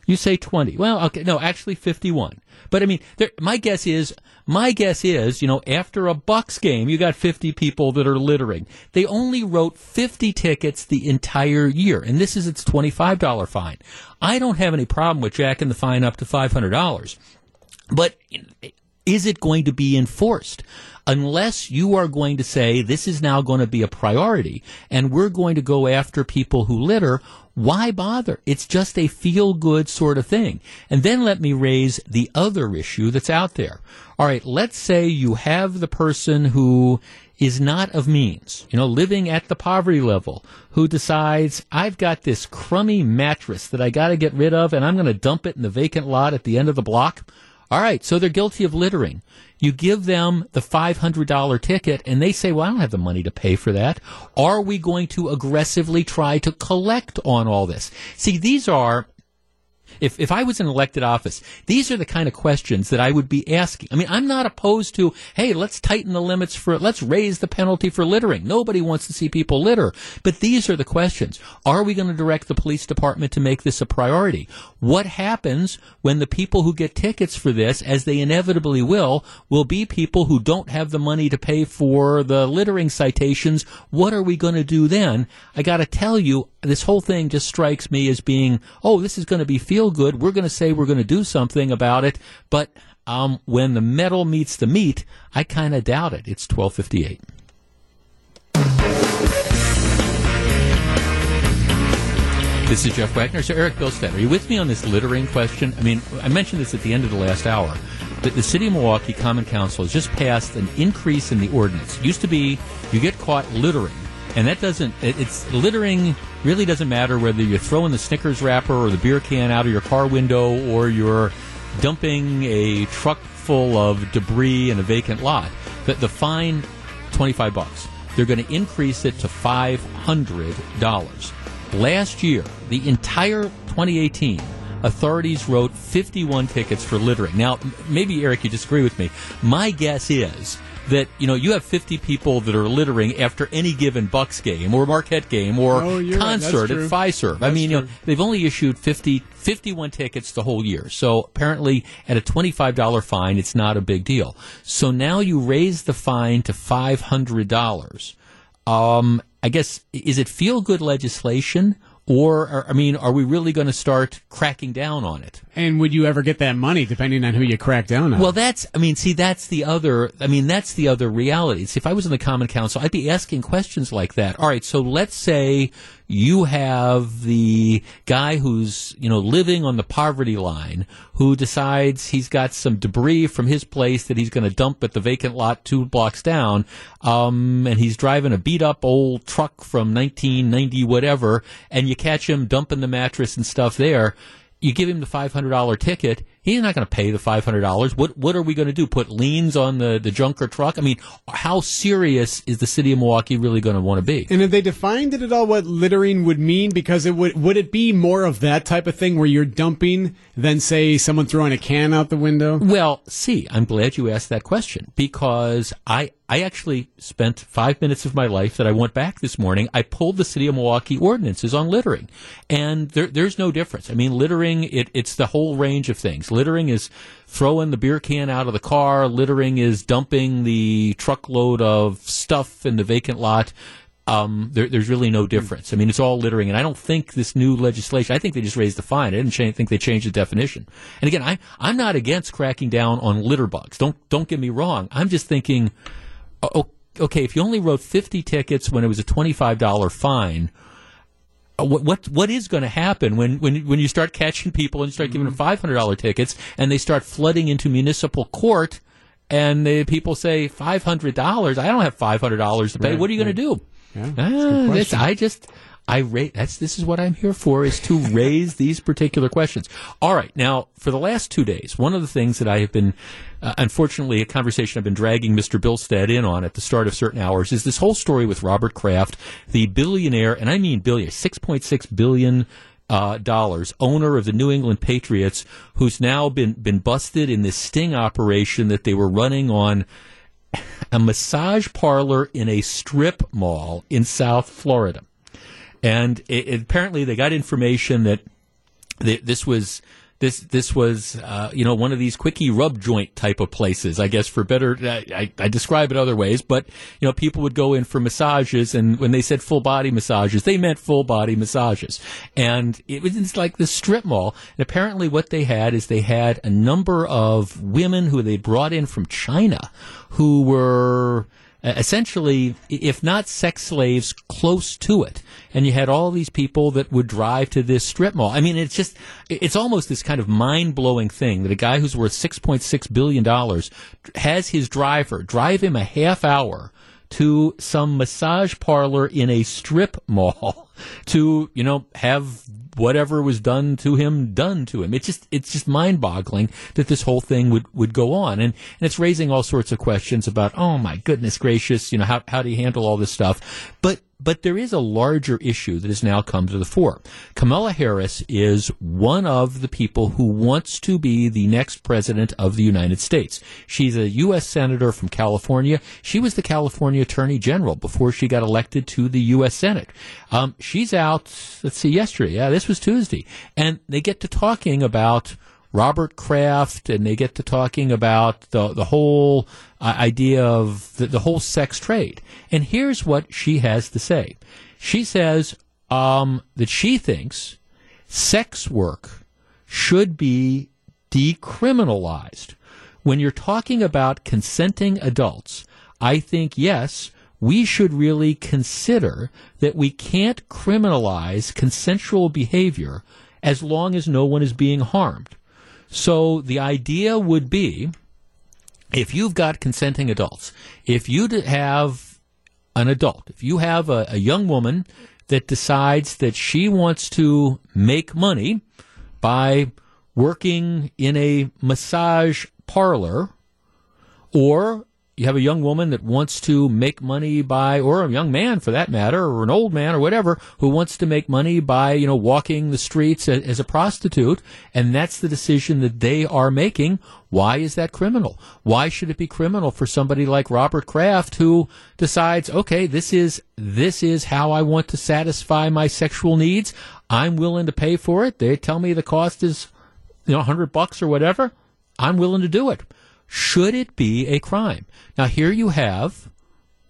You say 20. Well, okay, no, actually 51. But I mean, there, my guess is, my guess is, you know, after a Bucks game, you got 50 people that are littering. They only wrote 50 tickets the entire year, and this is its $25 fine. I don't have any problem with jacking the fine up to $500. But is it going to be enforced? Unless you are going to say this is now going to be a priority and we're going to go after people who litter, why bother? It's just a feel good sort of thing. And then let me raise the other issue that's out there. All right, let's say you have the person who is not of means, you know, living at the poverty level, who decides, I've got this crummy mattress that I got to get rid of and I'm going to dump it in the vacant lot at the end of the block. All right, so they're guilty of littering. You give them the $500 ticket and they say, well, I don't have the money to pay for that. Are we going to aggressively try to collect on all this? See, these are if, if I was in elected office, these are the kind of questions that I would be asking. I mean, I'm not opposed to, hey, let's tighten the limits for, let's raise the penalty for littering. Nobody wants to see people litter. But these are the questions. Are we going to direct the police department to make this a priority? What happens when the people who get tickets for this, as they inevitably will, will be people who don't have the money to pay for the littering citations? What are we going to do then? I got to tell you, this whole thing just strikes me as being, oh, this is going to be feel good. We're going to say we're going to do something about it, but um, when the metal meets the meat, I kind of doubt it. It's twelve fifty eight. This is Jeff Wagner. So, Eric Bilstead, are you with me on this littering question? I mean, I mentioned this at the end of the last hour. That the City of Milwaukee Common Council has just passed an increase in the ordinance. It used to be you get caught littering, and that doesn't, it's littering really doesn't matter whether you're throwing the Snickers wrapper or the beer can out of your car window or you're dumping a truck full of debris in a vacant lot. The, the fine, 25 bucks. They're going to increase it to $500. Last year, the entire 2018, authorities wrote 51 tickets for littering. Now, maybe Eric, you disagree with me. My guess is that you know you have 50 people that are littering after any given Bucks game or Marquette game or oh, concert right. at Fiserv. That's I mean, true. you know, they've only issued 50, 51 tickets the whole year. So apparently, at a $25 fine, it's not a big deal. So now you raise the fine to $500. Um, I guess is it feel good legislation or I mean, are we really going to start cracking down on it? And would you ever get that money, depending on who you crack down on? Well, that's, I mean, see, that's the other, I mean, that's the other reality. See, if I was in the Common Council, I'd be asking questions like that. All right, so let's say you have the guy who's, you know, living on the poverty line who decides he's got some debris from his place that he's going to dump at the vacant lot two blocks down, um, and he's driving a beat up old truck from 1990 whatever, and you catch him dumping the mattress and stuff there you give him the five hundred dollar ticket. He's not going to pay the five hundred dollars. What what are we going to do? Put liens on the the junker truck? I mean, how serious is the city of Milwaukee really going to want to be? And have they defined it at all what littering would mean? Because it would would it be more of that type of thing where you're dumping than say someone throwing a can out the window? Well, see, I'm glad you asked that question because I I actually spent five minutes of my life that I went back this morning. I pulled the city of Milwaukee ordinances on littering, and there, there's no difference. I mean, littering it, it's the whole range of things. Littering is throwing the beer can out of the car. Littering is dumping the truckload of stuff in the vacant lot. Um, there, there's really no difference. I mean, it's all littering, and I don't think this new legislation. I think they just raised the fine. I didn't change, think they changed the definition. And again, I, I'm not against cracking down on litter bugs. Don't don't get me wrong. I'm just thinking okay, if you only wrote 50 tickets when it was a $25 fine, what what what is going to happen when, when when you start catching people and you start giving them five hundred dollar tickets and they start flooding into municipal court and the people say five hundred dollars I don't have five hundred dollars to pay Right, what are you right. going to do? Yeah, Ah, that's a good that's- I just I rate that's this is what I'm here for is to *laughs* raise these particular questions. All right, now for the last two days, one of the things that I have been, uh, unfortunately, a conversation I've been dragging Mr. Billstead in on at the start of certain hours is this whole story with Robert Kraft, the billionaire, and I mean billionaire, uh, dollars, owner of the New England Patriots, who's now been been busted in this sting operation that they were running on a massage parlor in a strip mall in South Florida. And it, it- apparently they got information that th- this was this this was uh, you know one of these quickie rub joint type of places. I guess for better, I, I, describe it other ways, but you know people would go in for massages, and when they said full body massages, they meant full body massages. And it was like this strip mall. And apparently, what they had is they had a number of women who they brought in from China, who were essentially, if not sex slaves, close to it. And you had all these people that would drive to this strip mall. I mean, it's just, it's almost this kind of mind blowing thing that a guy who's worth $6.6 billion has his driver drive him a half hour to some massage parlor in a strip mall *laughs* to, you know, have whatever was done to him done to him. It's just it's just mind boggling that this whole thing would, would go on. And and it's raising all sorts of questions about, oh my goodness gracious, you know, how how do you handle all this stuff? But but there is a larger issue that has now come to the fore. Kamala Harris is one of the people who wants to be the next president of the United States. She's a U.S. Senator from California. She was the California Attorney General before she got elected to the U.S. Senate. Um, she's out, let's see, yesterday. Yeah, this was Tuesday. And they get to talking about Robert Kraft, and they get to talking about the the whole uh, idea of the, the whole sex trade. And here's what she has to say. She says um, that she thinks sex work should be decriminalized. When you're talking about consenting adults, I think yes, we should really consider that we can't criminalize consensual behavior as long as no one is being harmed. So the idea would be if you've got consenting adults, if you have an adult, if you have a, a young woman that decides that she wants to make money by working in a massage parlor, or you have a young woman that wants to make money by, or a young man for that matter, or an old man or whatever, who wants to make money by, you know, walking the streets as, as a prostitute, and that's the decision that they are making. Why is that criminal? Why should it be criminal for somebody like Robert Kraft who decides, okay, this is, this is how I want to satisfy my sexual needs. I'm willing to pay for it. They tell me the cost is, you know, a hundred bucks or whatever. I'm willing to do it. Should it be a crime? Now, here you have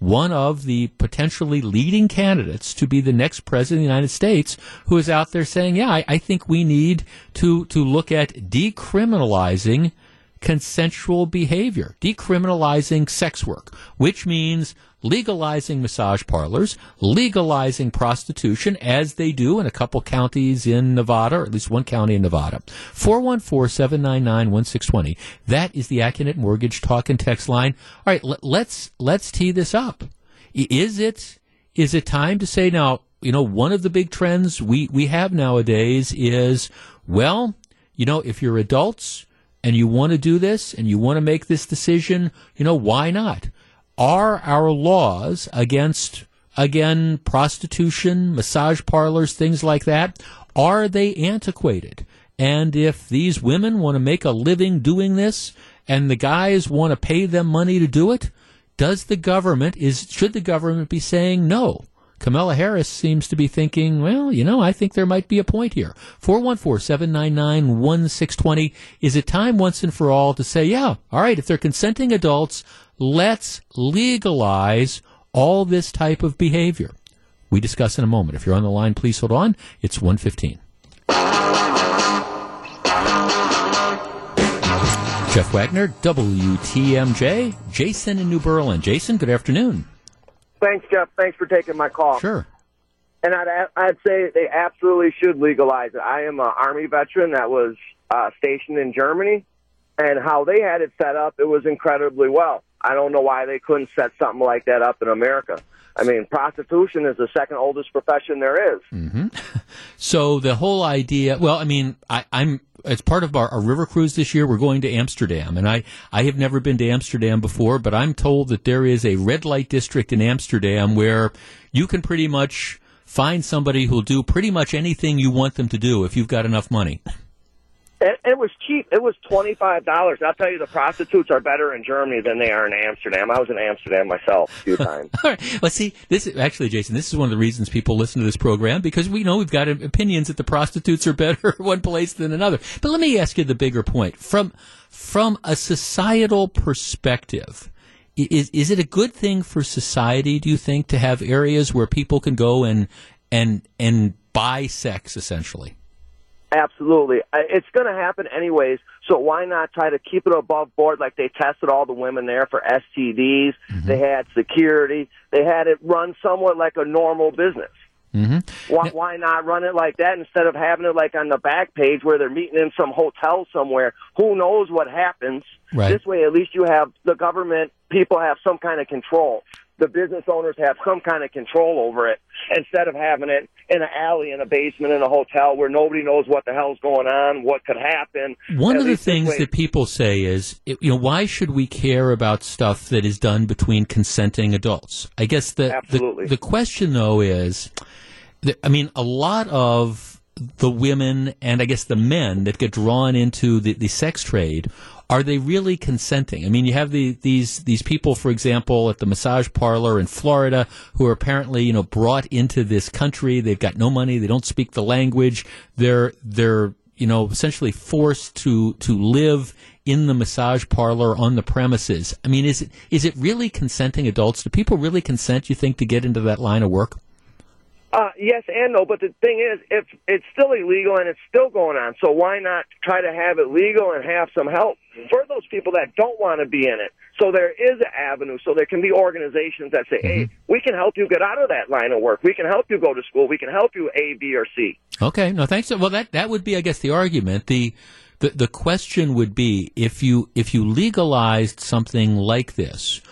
one of the potentially leading candidates to be the next president of the United States who is out there saying, yeah, I, I think we need to, to look at decriminalizing consensual behavior, decriminalizing sex work, which means legalizing massage parlors, legalizing prostitution, as they do in a couple counties in Nevada, or at least one county in Nevada. 414-799-1620. That is the Accunet Mortgage talk and text line. All right, let, let's let's tee this up. Is it is it time to say now, you know, one of the big trends we, we have nowadays is, well, you know, if you're adults and you want to do this and you want to make this decision, you know, why not? Are our laws against, again, prostitution, massage parlors, things like that, are they antiquated? And if these women want to make a living doing this and the guys want to pay them money to do it, does the government is should the government be saying no? Kamala Harris seems to be thinking, well, you know, I think there might be a point here. 414-799-1620. Is it time once and for all to say, yeah, all right, if they're consenting adults, let's legalize all this type of behavior? We discuss in a moment. If you're on the line, please hold on. It's 115. Jeff Wagner, WTMJ. Jason in New Berlin. Jason, good afternoon. Thanks, Jeff. Thanks for taking my call. Sure. And I'd I'd say they absolutely should legalize it. I am an army veteran that was uh, stationed in Germany, and how they had it set up, it was incredibly well. I don't know why they couldn't set something like that up in America. I mean, prostitution is the second oldest profession there is. hmm *laughs* So the whole idea, well, I mean, I, I'm as part of our, our river cruise this year, we're going to Amsterdam, and I I have never been to Amsterdam before, but I'm told that there is a red light district in Amsterdam where you can pretty much find somebody who'll do pretty much anything you want them to do if you've got enough money. And it was cheap. It was twenty five dollars. I'll tell you, the prostitutes are better in Germany than they are in Amsterdam. I was in Amsterdam myself a few *laughs* times. All right. Well, see, this is actually, Jason. This is one of the reasons people listen to this program because we know we've got opinions that the prostitutes are *laughs* better one place than another. But let me ask you the bigger point from from a societal perspective. Is is it a good thing for society? Do you think to have areas where people can go and and and buy sex essentially? Absolutely. It's going to happen anyways, so why not try to keep it above board like they tested all the women there for STDs? They had security. They had it run somewhat like a normal business. Mm-hmm. Why, why not run it like that instead of having it like on the back page where they're meeting in some hotel somewhere? Who knows what happens? Right. This way, at least you have the government, people have some kind of control. The business owners have some kind of control over it instead of having it in an alley, in a basement, in a hotel where nobody knows what the hell's going on, what could happen. One of the things way- that people say is, you know, why should we care about stuff that is done between consenting adults? I guess the the, the question though is, that, I mean, a lot of the women and I guess the men that get drawn into the, the sex trade are they really consenting? I mean, you have the, these these people, for example, at the massage parlor in Florida, who are apparently you know brought into this country. They've got no money. They don't speak the language. They're they're you know essentially forced to to live in the massage parlor on the premises. I mean, is it is it really consenting adults? Do people really consent? You think to get into that line of work? Uh, yes and no, but the thing is, if it's still illegal and it's still going on, so why not try to have it legal and have some help for those people that don't want to be in it? So there is an avenue. So there can be organizations that say, "Hey, we can help you get out of that line of work. We can help you go to school. We can help you A, B, or C." Okay, no, thanks. Well, that that would be, I guess, the argument. the the The question would be if you if you legalized something like this,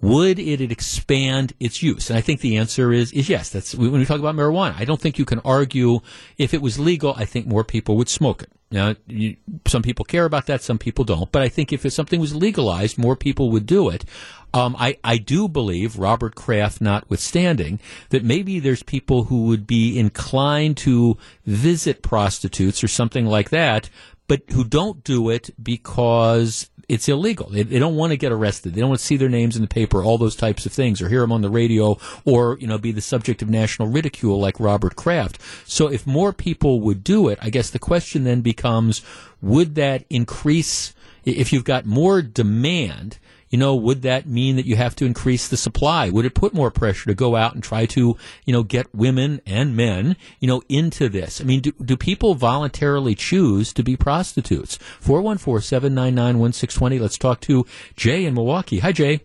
would it expand its use? And I think the answer is is yes. That's when we talk about marijuana. I don't think you can argue if it was legal. I think more people would smoke it. Now, you, some people care about that, some people don't. But I think if something was legalized, more people would do it. Um, I, I do believe, Robert Kraft notwithstanding, that maybe there's people who would be inclined to visit prostitutes or something like that, but who don't do it because it's illegal. They, they don't want to get arrested. They don't want to see their names in the paper, all those types of things, or hear them on the radio, or you know, be the subject of national ridicule like Robert Kraft. So if more people would do it, I guess the question then becomes: Would that increase? If you've got more demand, you know, would that mean that you have to increase the supply? Would it put more pressure to go out and try to, you know, get women and men, you know, into this? I mean, do, do people voluntarily choose to be prostitutes? 414 799 1620. Let's talk to Jay in Milwaukee. Hi, Jay.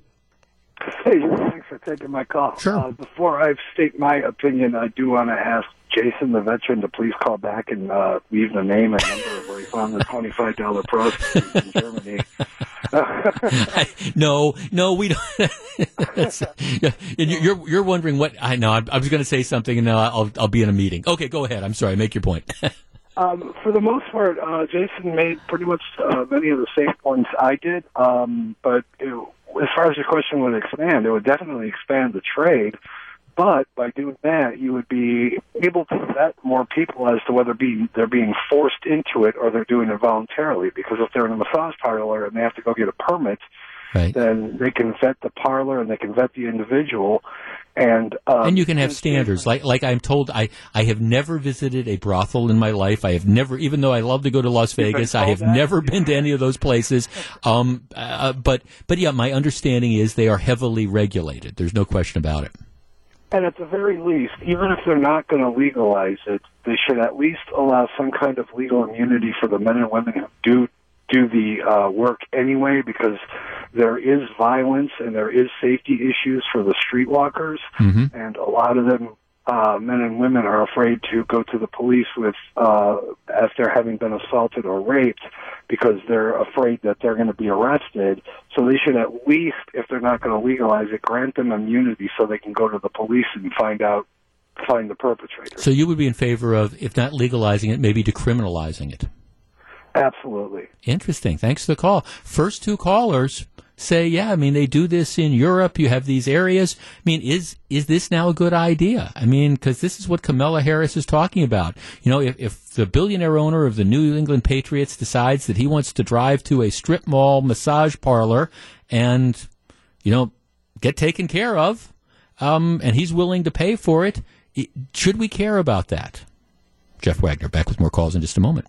Hey, thanks for taking my call. Sure. Uh, before I state my opinion, I do want to ask Jason, the veteran, to please call back and uh, leave the name and number of where he found the twenty-five dollar prostitute in Germany. *laughs* no, no, we don't. *laughs* You're you're wondering what I know. I, I was going to say something, and now I'll I'll be in a meeting. Okay, go ahead. I'm sorry. Make your point. *laughs* Um, for the most part, uh, Jason made pretty much uh, many of the same points I did. Um, but know, as far as your question would expand, it would definitely expand the trade. But by doing that, you would be able to vet more people as to whether being, they're being forced into it or they're doing it voluntarily. Because if they're in a massage parlor and they have to go get a permit, then they can vet the parlor and they can vet the individual. And um, and you can have standards. Like like I'm told, I I have never visited a brothel in my life. I have never, even though I love to go to Las Vegas, I have that? never *laughs* been to any of those places. Um, uh, but but yeah, my understanding is they are heavily regulated. There's no question about it. And at the very least, even if they're not going to legalize it, they should at least allow some kind of legal immunity for the men and women who do do the uh, work anyway, because there is violence and there is safety issues for the streetwalkers, and a lot of them. Uh, men and women are afraid to go to the police with uh, after having been assaulted or raped because they're afraid that they're going to be arrested. So they should at least, if they're not going to legalize it, grant them immunity so they can go to the police and find out, find the perpetrator. So you would be in favor of, if not legalizing it, maybe decriminalizing it. Absolutely. Interesting. Thanks for the call. First two callers say, yeah, I mean, they do this in Europe. You have these areas. I mean, is, is this now a good idea? I mean, because this is what Kamala Harris is talking about. You know, if, if the billionaire owner of the New England Patriots decides that he wants to drive to a strip mall massage parlor and, you know, get taken care of, um, and he's willing to pay for it, should we care about that? Jeff Wagner, back with more calls in just a moment.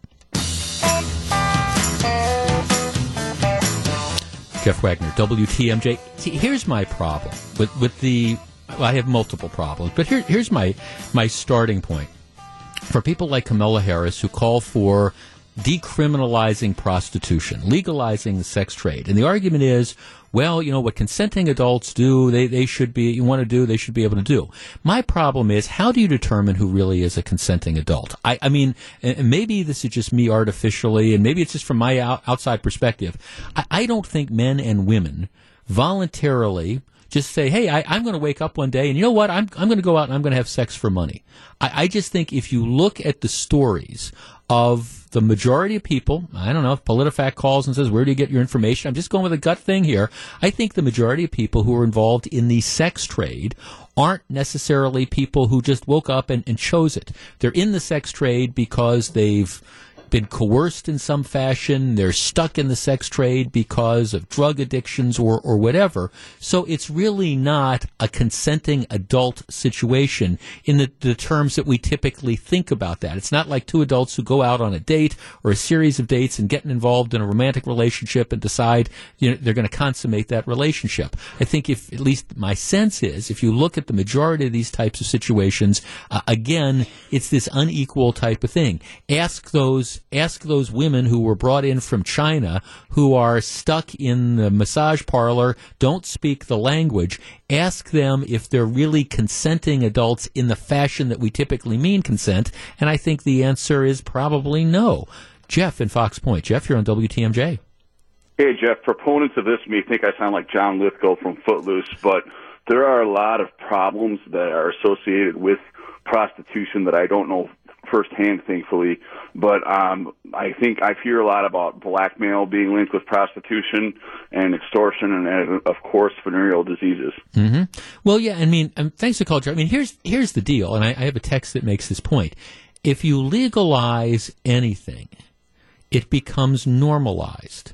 Jeff Wagner, WTMJ. See, here's my problem with with the. Well, I have multiple problems, but here, here's my my starting point. For people like Kamala Harris who call for decriminalizing prostitution, legalizing the sex trade, and the argument is, well, you know what consenting adults do, they they should be you want to do, they should be able to do. My problem is, how do you determine who really is a consenting adult? I, I mean, maybe this is just me artificially, and maybe it's just from my out, outside perspective. I, I don't think men and women voluntarily just say, hey, I, I'm going to wake up one day and you know what? I'm, I'm going to go out and I'm going to have sex for money. I, I just think if you look at the stories of the majority of people, I don't know if PolitiFact calls and says, where do you get your information? I'm just going with a gut thing here. I think the majority of people who are involved in the sex trade aren't necessarily people who just woke up and, and chose it. They're in the sex trade because they've been coerced in some fashion. They're stuck in the sex trade because of drug addictions or, or whatever. So it's really not a consenting adult situation in the, the terms that we typically think about that. It's not like two adults who go out on a date or a series of dates and getting involved in a romantic relationship and decide you know, they're going to consummate that relationship. I think if, at least my sense is, if you look at the majority of these types of situations, uh, again, it's this unequal type of thing. Ask those ask those women who were brought in from China who are stuck in the massage parlor, don't speak the language. Ask them if they're really consenting adults in the fashion that we typically mean consent, and I think the answer is probably no. Jeff in Fox Point. Jeff, you're on WTMJ. Hey, Jeff, proponents of this may think I sound like John Lithgow from Footloose, but there are a lot of problems that are associated with prostitution that I don't know firsthand, thankfully. But um, I think I hear a lot about blackmail being linked with prostitution and extortion, and, of course, venereal diseases. hmm Well, yeah, I mean, um, thanks to culture. I mean, here's here's the deal, and I, I have a text that makes this point. If you legalize anything, it becomes normalized.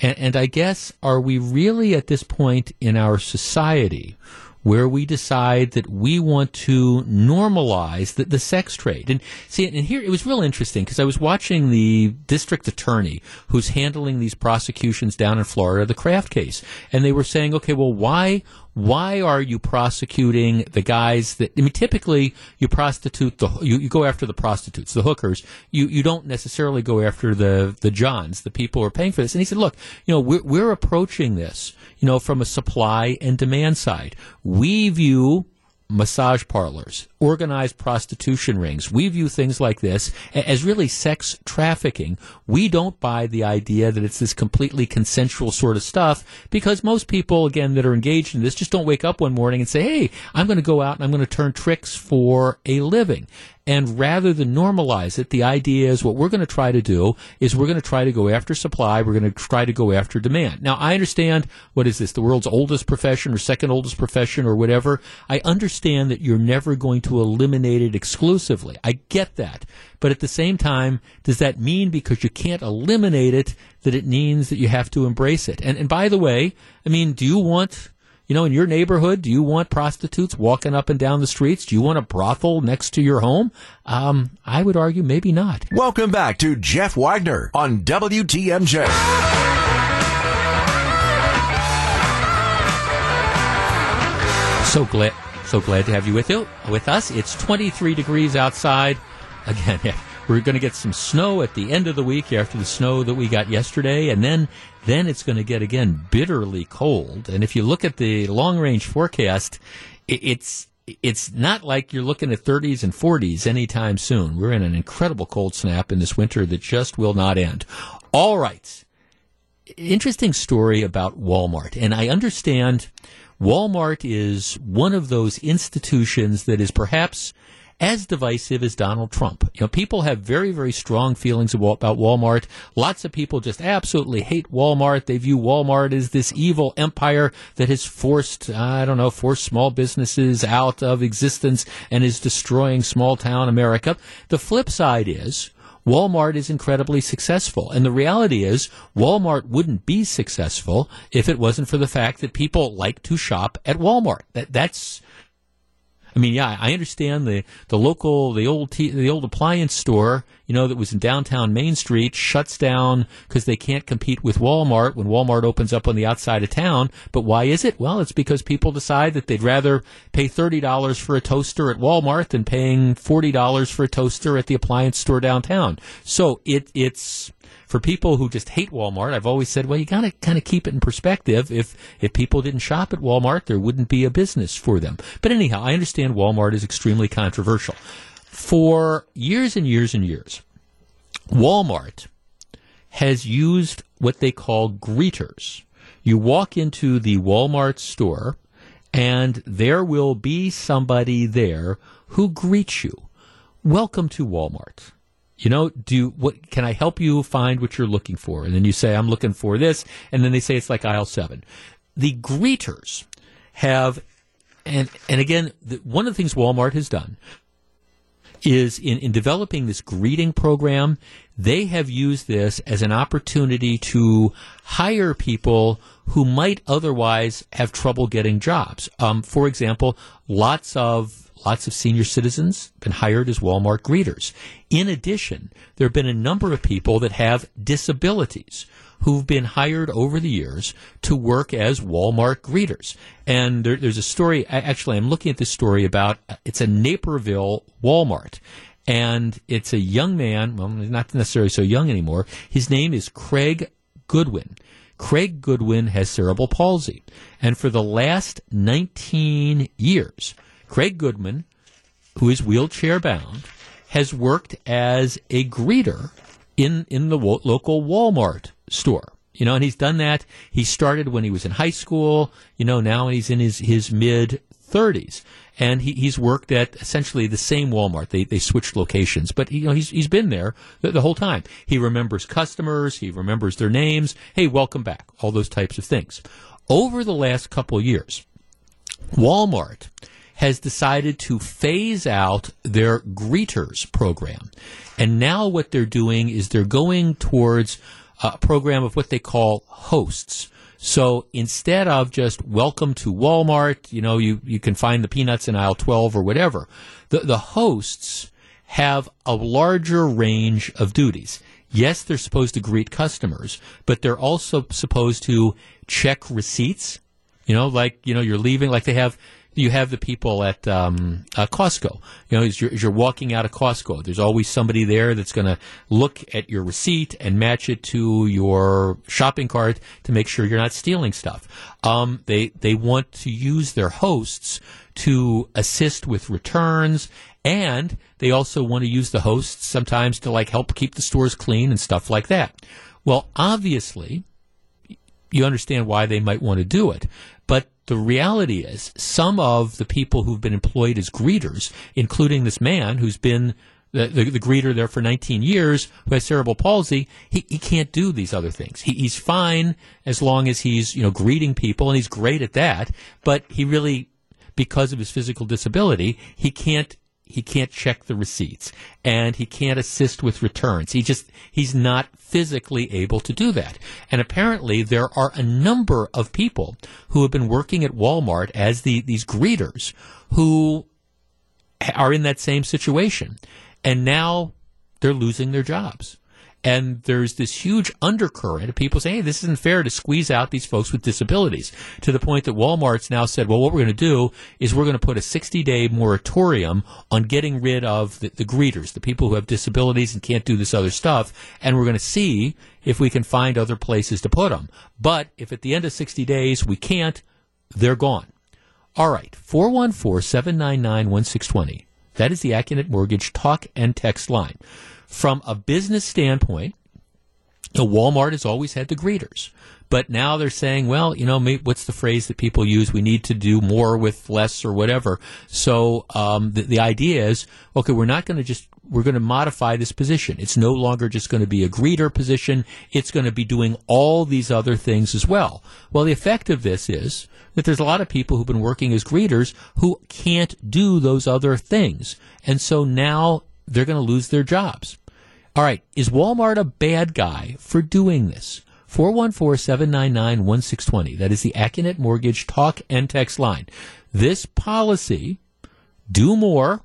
And, and I guess, are we really at this point in our society where we decide that we want to normalize the, the sex trade. And see, and here it was real interesting because I was watching the district attorney who's handling these prosecutions down in Florida, the Kraft case, and they were saying, okay, well, why why are you prosecuting the guys that I mean typically you prostitute the you, you go after the prostitutes the hookers. You you don't necessarily go after the the johns the people who are paying for this. And he said look you know we're we're approaching this you know from a supply and demand side. We view massage parlors, organized prostitution rings. We view things like this as really sex trafficking. We don't buy the idea that it's this completely consensual sort of stuff because most people, again, that are engaged in this just don't wake up one morning and say, hey, I'm going to go out and I'm going to turn tricks for a living. And rather than normalize it, the idea is what we're going to try to do is we're going to try to go after supply. We're going to try to go after demand. Now, I understand what is this, the world's oldest profession or second oldest profession or whatever. I understand that you're never going to eliminate it exclusively. I get that. But at the same time, does that mean because you can't eliminate it that it means that you have to embrace it? And, and by the way, I mean, do you want you know, in your neighborhood, do you want prostitutes walking up and down the streets? Do you want a brothel next to your home? Um, I would argue maybe not. Welcome back to Jeff Wagner on WTMJ. So glad, so glad to have you with you with us. It's 23 degrees outside. Again, *laughs* we're going to get some snow at the end of the week after the snow that we got yesterday, and then then it's going to get again bitterly cold. And if you look at the long range forecast, it's it's not like you're looking at 30s and 40s anytime soon. We're in an incredible cold snap in this winter that just will not end. All right. Interesting story about Walmart. And I understand Walmart is one of those institutions that is perhaps as divisive as Donald Trump. You know, people have very, very strong feelings about Walmart. Lots of people just absolutely hate Walmart. They view Walmart as this evil empire that has forced, I don't know, forced small businesses out of existence and is destroying small town America. The flip side is, Walmart is incredibly successful. And the reality is, Walmart wouldn't be successful if it wasn't for the fact that people like to shop at Walmart. That, that's, I mean, yeah, I understand the, the local, the old, t- the old appliance store, you know, that was in downtown Main Street shuts down because they can't compete with Walmart when Walmart opens up on the outside of town. But why is it? Well, it's because people decide that they'd rather pay $30 for a toaster at Walmart than paying $40 for a toaster at the appliance store downtown. So it, it's, for people who just hate Walmart, I've always said, well, you got to kind of keep it in perspective. If if people didn't shop at Walmart, there wouldn't be a business for them. But anyhow, I understand Walmart is extremely controversial. For years and years and years, Walmart has used what they call greeters. You walk into the Walmart store, and there will be somebody there who greets you. Welcome to Walmart you know, do what can I help you find what you're looking for? And then you say, I'm looking for this, and then they say it's like aisle seven. The greeters have, and and again, the, one of the things Walmart has done is in, in developing this greeting program, they have used this as an opportunity to hire people who might otherwise have trouble getting jobs. Um, for example, lots of lots of senior citizens been hired as Walmart greeters. In addition, there have been a number of people that have disabilities who've been hired over the years to work as Walmart greeters. And there, there's a story, actually, I'm looking at this story about uh, it's a Naperville Walmart. And it's a young man, well, not necessarily so young anymore. His name is Craig Goodwin. Craig Goodwin has cerebral palsy. And for the last 19 years, Craig Goodman, who is wheelchair bound, has worked as a greeter in in the wo- local Walmart store. You know, and he's done that. He started when he was in high school. You know, now he's in his his mid thirties, and he, he's worked at essentially the same Walmart. They they switched locations, but you know he's he's been there the, the whole time. He remembers customers. He remembers their names. Hey, welcome back. All those types of things. Over the last couple years, Walmart has decided to phase out their greeters program. And now what they're doing is they're going towards a program of what they call hosts. So instead of just welcome to Walmart, you know, you, you can find the peanuts in aisle 12 or whatever, the, the hosts have a larger range of duties. Yes, they're supposed to greet customers, but they're also supposed to check receipts. You know, like, you know, you're leaving, like they have, you have the people at um, uh, Costco. You know, as you're, as you're walking out of Costco, there's always somebody there that's going to look at your receipt and match it to your shopping cart to make sure you're not stealing stuff. Um, they they want to use their hosts to assist with returns and they also want to use the hosts sometimes to like help keep the stores clean and stuff like that. Well, obviously, you understand why they might want to do it. But the reality is, some of the people who've been employed as greeters, including this man who's been the, the, the greeter there for 19 years, who has cerebral palsy, he, he can't do these other things. He, he's fine as long as he's, you know, greeting people, and he's great at that, but he really, because of his physical disability, he can't he can't check the receipts and he can't assist with returns. He just, he's not physically able to do that. And apparently there are a number of people who have been working at Walmart as the, these greeters who are in that same situation. And now they're losing their jobs. And there's this huge undercurrent of people saying, hey, this isn't fair to squeeze out these folks with disabilities to the point that Walmart's now said, well, what we're going to do is we're going to put a 60 day moratorium on getting rid of the, the greeters, the people who have disabilities and can't do this other stuff. And we're going to see if we can find other places to put them. But if at the end of 60 days we can't, they're gone. All right, 414 799 1620. That is the Accunet Mortgage talk and text line from a business standpoint, know, Walmart has always had the greeters. But now they're saying, well, you know, what's the phrase that people use? We need to do more with less or whatever. So um, the, the idea is, okay, we're not going to just we're going to modify this position. It's no longer just going to be a greeter position. It's going to be doing all these other things as well. Well, the effect of this is that there's a lot of people who've been working as greeters who can't do those other things. And so now they're going to lose their jobs. All right, is Walmart a bad guy for doing this? 414-799-1620. That is the Accunet Mortgage talk and text line. This policy, do more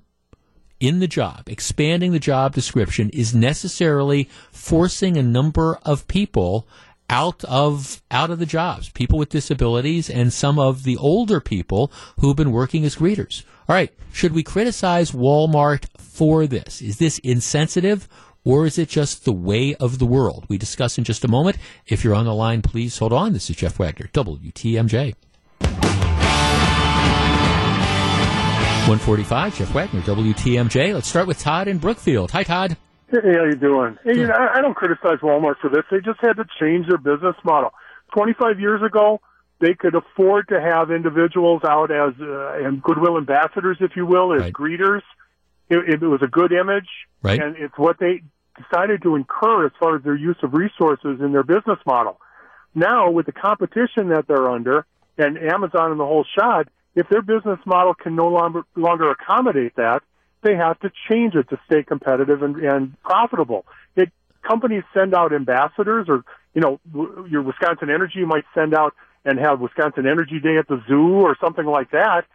in the job, expanding the job description is necessarily forcing a number of people out of out of the jobs, people with disabilities and some of the older people who've been working as greeters. All right, should we criticize Walmart for this? Is this insensitive or is it just the way of the world? We discuss in just a moment. If you're on the line, please hold on. This is Jeff Wagner, WTMJ. 145, Jeff Wagner, WTMJ. Let's start with Todd in Brookfield. Hi, Todd. Hey, how you doing? Hey, you know, I don't criticize Walmart for this. They just had to change their business model. 25 years ago, they could afford to have individuals out as uh, and goodwill ambassadors, if you will, as right. greeters. It, it was a good image, right. and it's what they decided to incur as far as their use of resources in their business model. Now, with the competition that they're under, and Amazon and the whole shot, if their business model can no longer, longer accommodate that, they have to change it to stay competitive and, and profitable. It, companies send out ambassadors or, you know, your Wisconsin Energy might send out and have Wisconsin Energy Day at the zoo or something like that.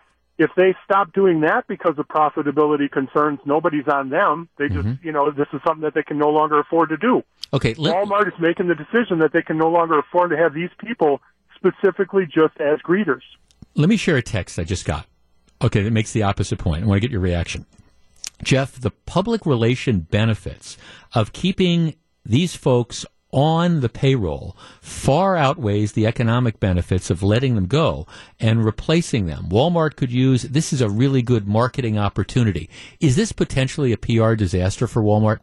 If they stop doing that because of profitability concerns, nobody's on them. They just, mm-hmm. you know, this is something that they can no longer afford to do. Okay, let- Walmart is making the decision that they can no longer afford to have these people specifically just as greeters. Let me share a text I just got. Okay, that makes the opposite point. I want to get your reaction. Jeff, the public relation benefits of keeping these folks on the payroll far outweighs the economic benefits of letting them go and replacing them. Walmart could use this is a really good marketing opportunity. Is this potentially a PR disaster for Walmart?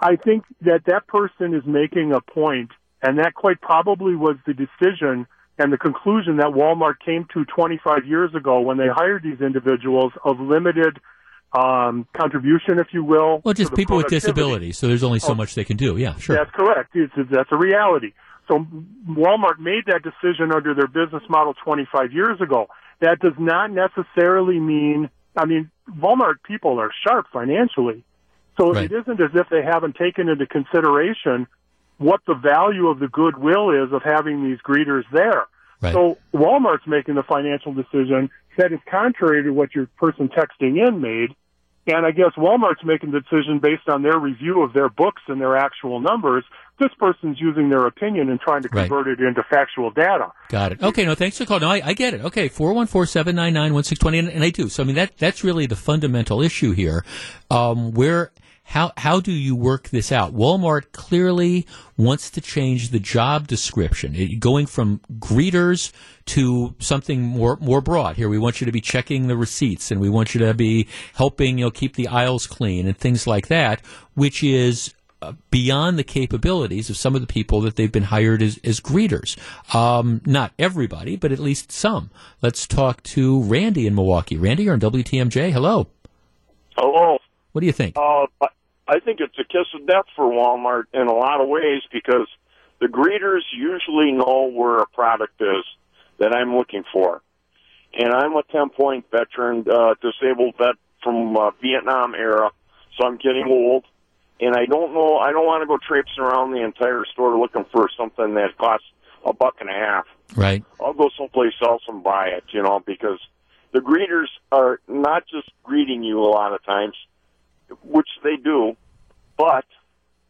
I think that that person is making a point, and that quite probably was the decision and the conclusion that Walmart came to 25 years ago when they hired these individuals of limited um, contribution, if you will. Well, just people with disabilities. So there's only so oh, much they can do. Yeah, sure. That's correct. It's, that's a reality. So Walmart made that decision under their business model 25 years ago. That does not necessarily mean, I mean, Walmart people are sharp financially. So right. it isn't as if they haven't taken into consideration what the value of the goodwill is of having these greeters there. Right. So Walmart's making the financial decision that is contrary to what your person texting in made. And I guess Walmart's making the decision based on their review of their books and their actual numbers. This person's using their opinion and trying to Right. convert it into factual data. Got it. Okay, no, thanks for calling. No, I, I get it. Okay, 414-799-1620, and, and I do. So, I mean, that that's really the fundamental issue here. Um, where, how, how do you work this out? Walmart clearly wants to change the job description, it, going from greeters to something more, more broad. Here, we want you to be checking the receipts, and we want you to be helping, you know, keep the aisles clean and things like that, which is uh, beyond the capabilities of some of the people that they've been hired as, as greeters. Um, not everybody, but at least some. Let's talk to Randy in Milwaukee. Randy, you're on WTMJ. Hello. Hello. What do you think? Uh, I- think it's a kiss of death for Walmart in a lot of ways because the greeters usually know where a product is that I'm looking for. And I'm a 10 point veteran, uh, disabled vet from uh, Vietnam era, so I'm getting old. And I don't know, I don't want to go traipsing around the entire store looking for something that costs a buck and a half. Right. I'll go someplace else and buy it, you know, because the greeters are not just greeting you a lot of times, which they do, but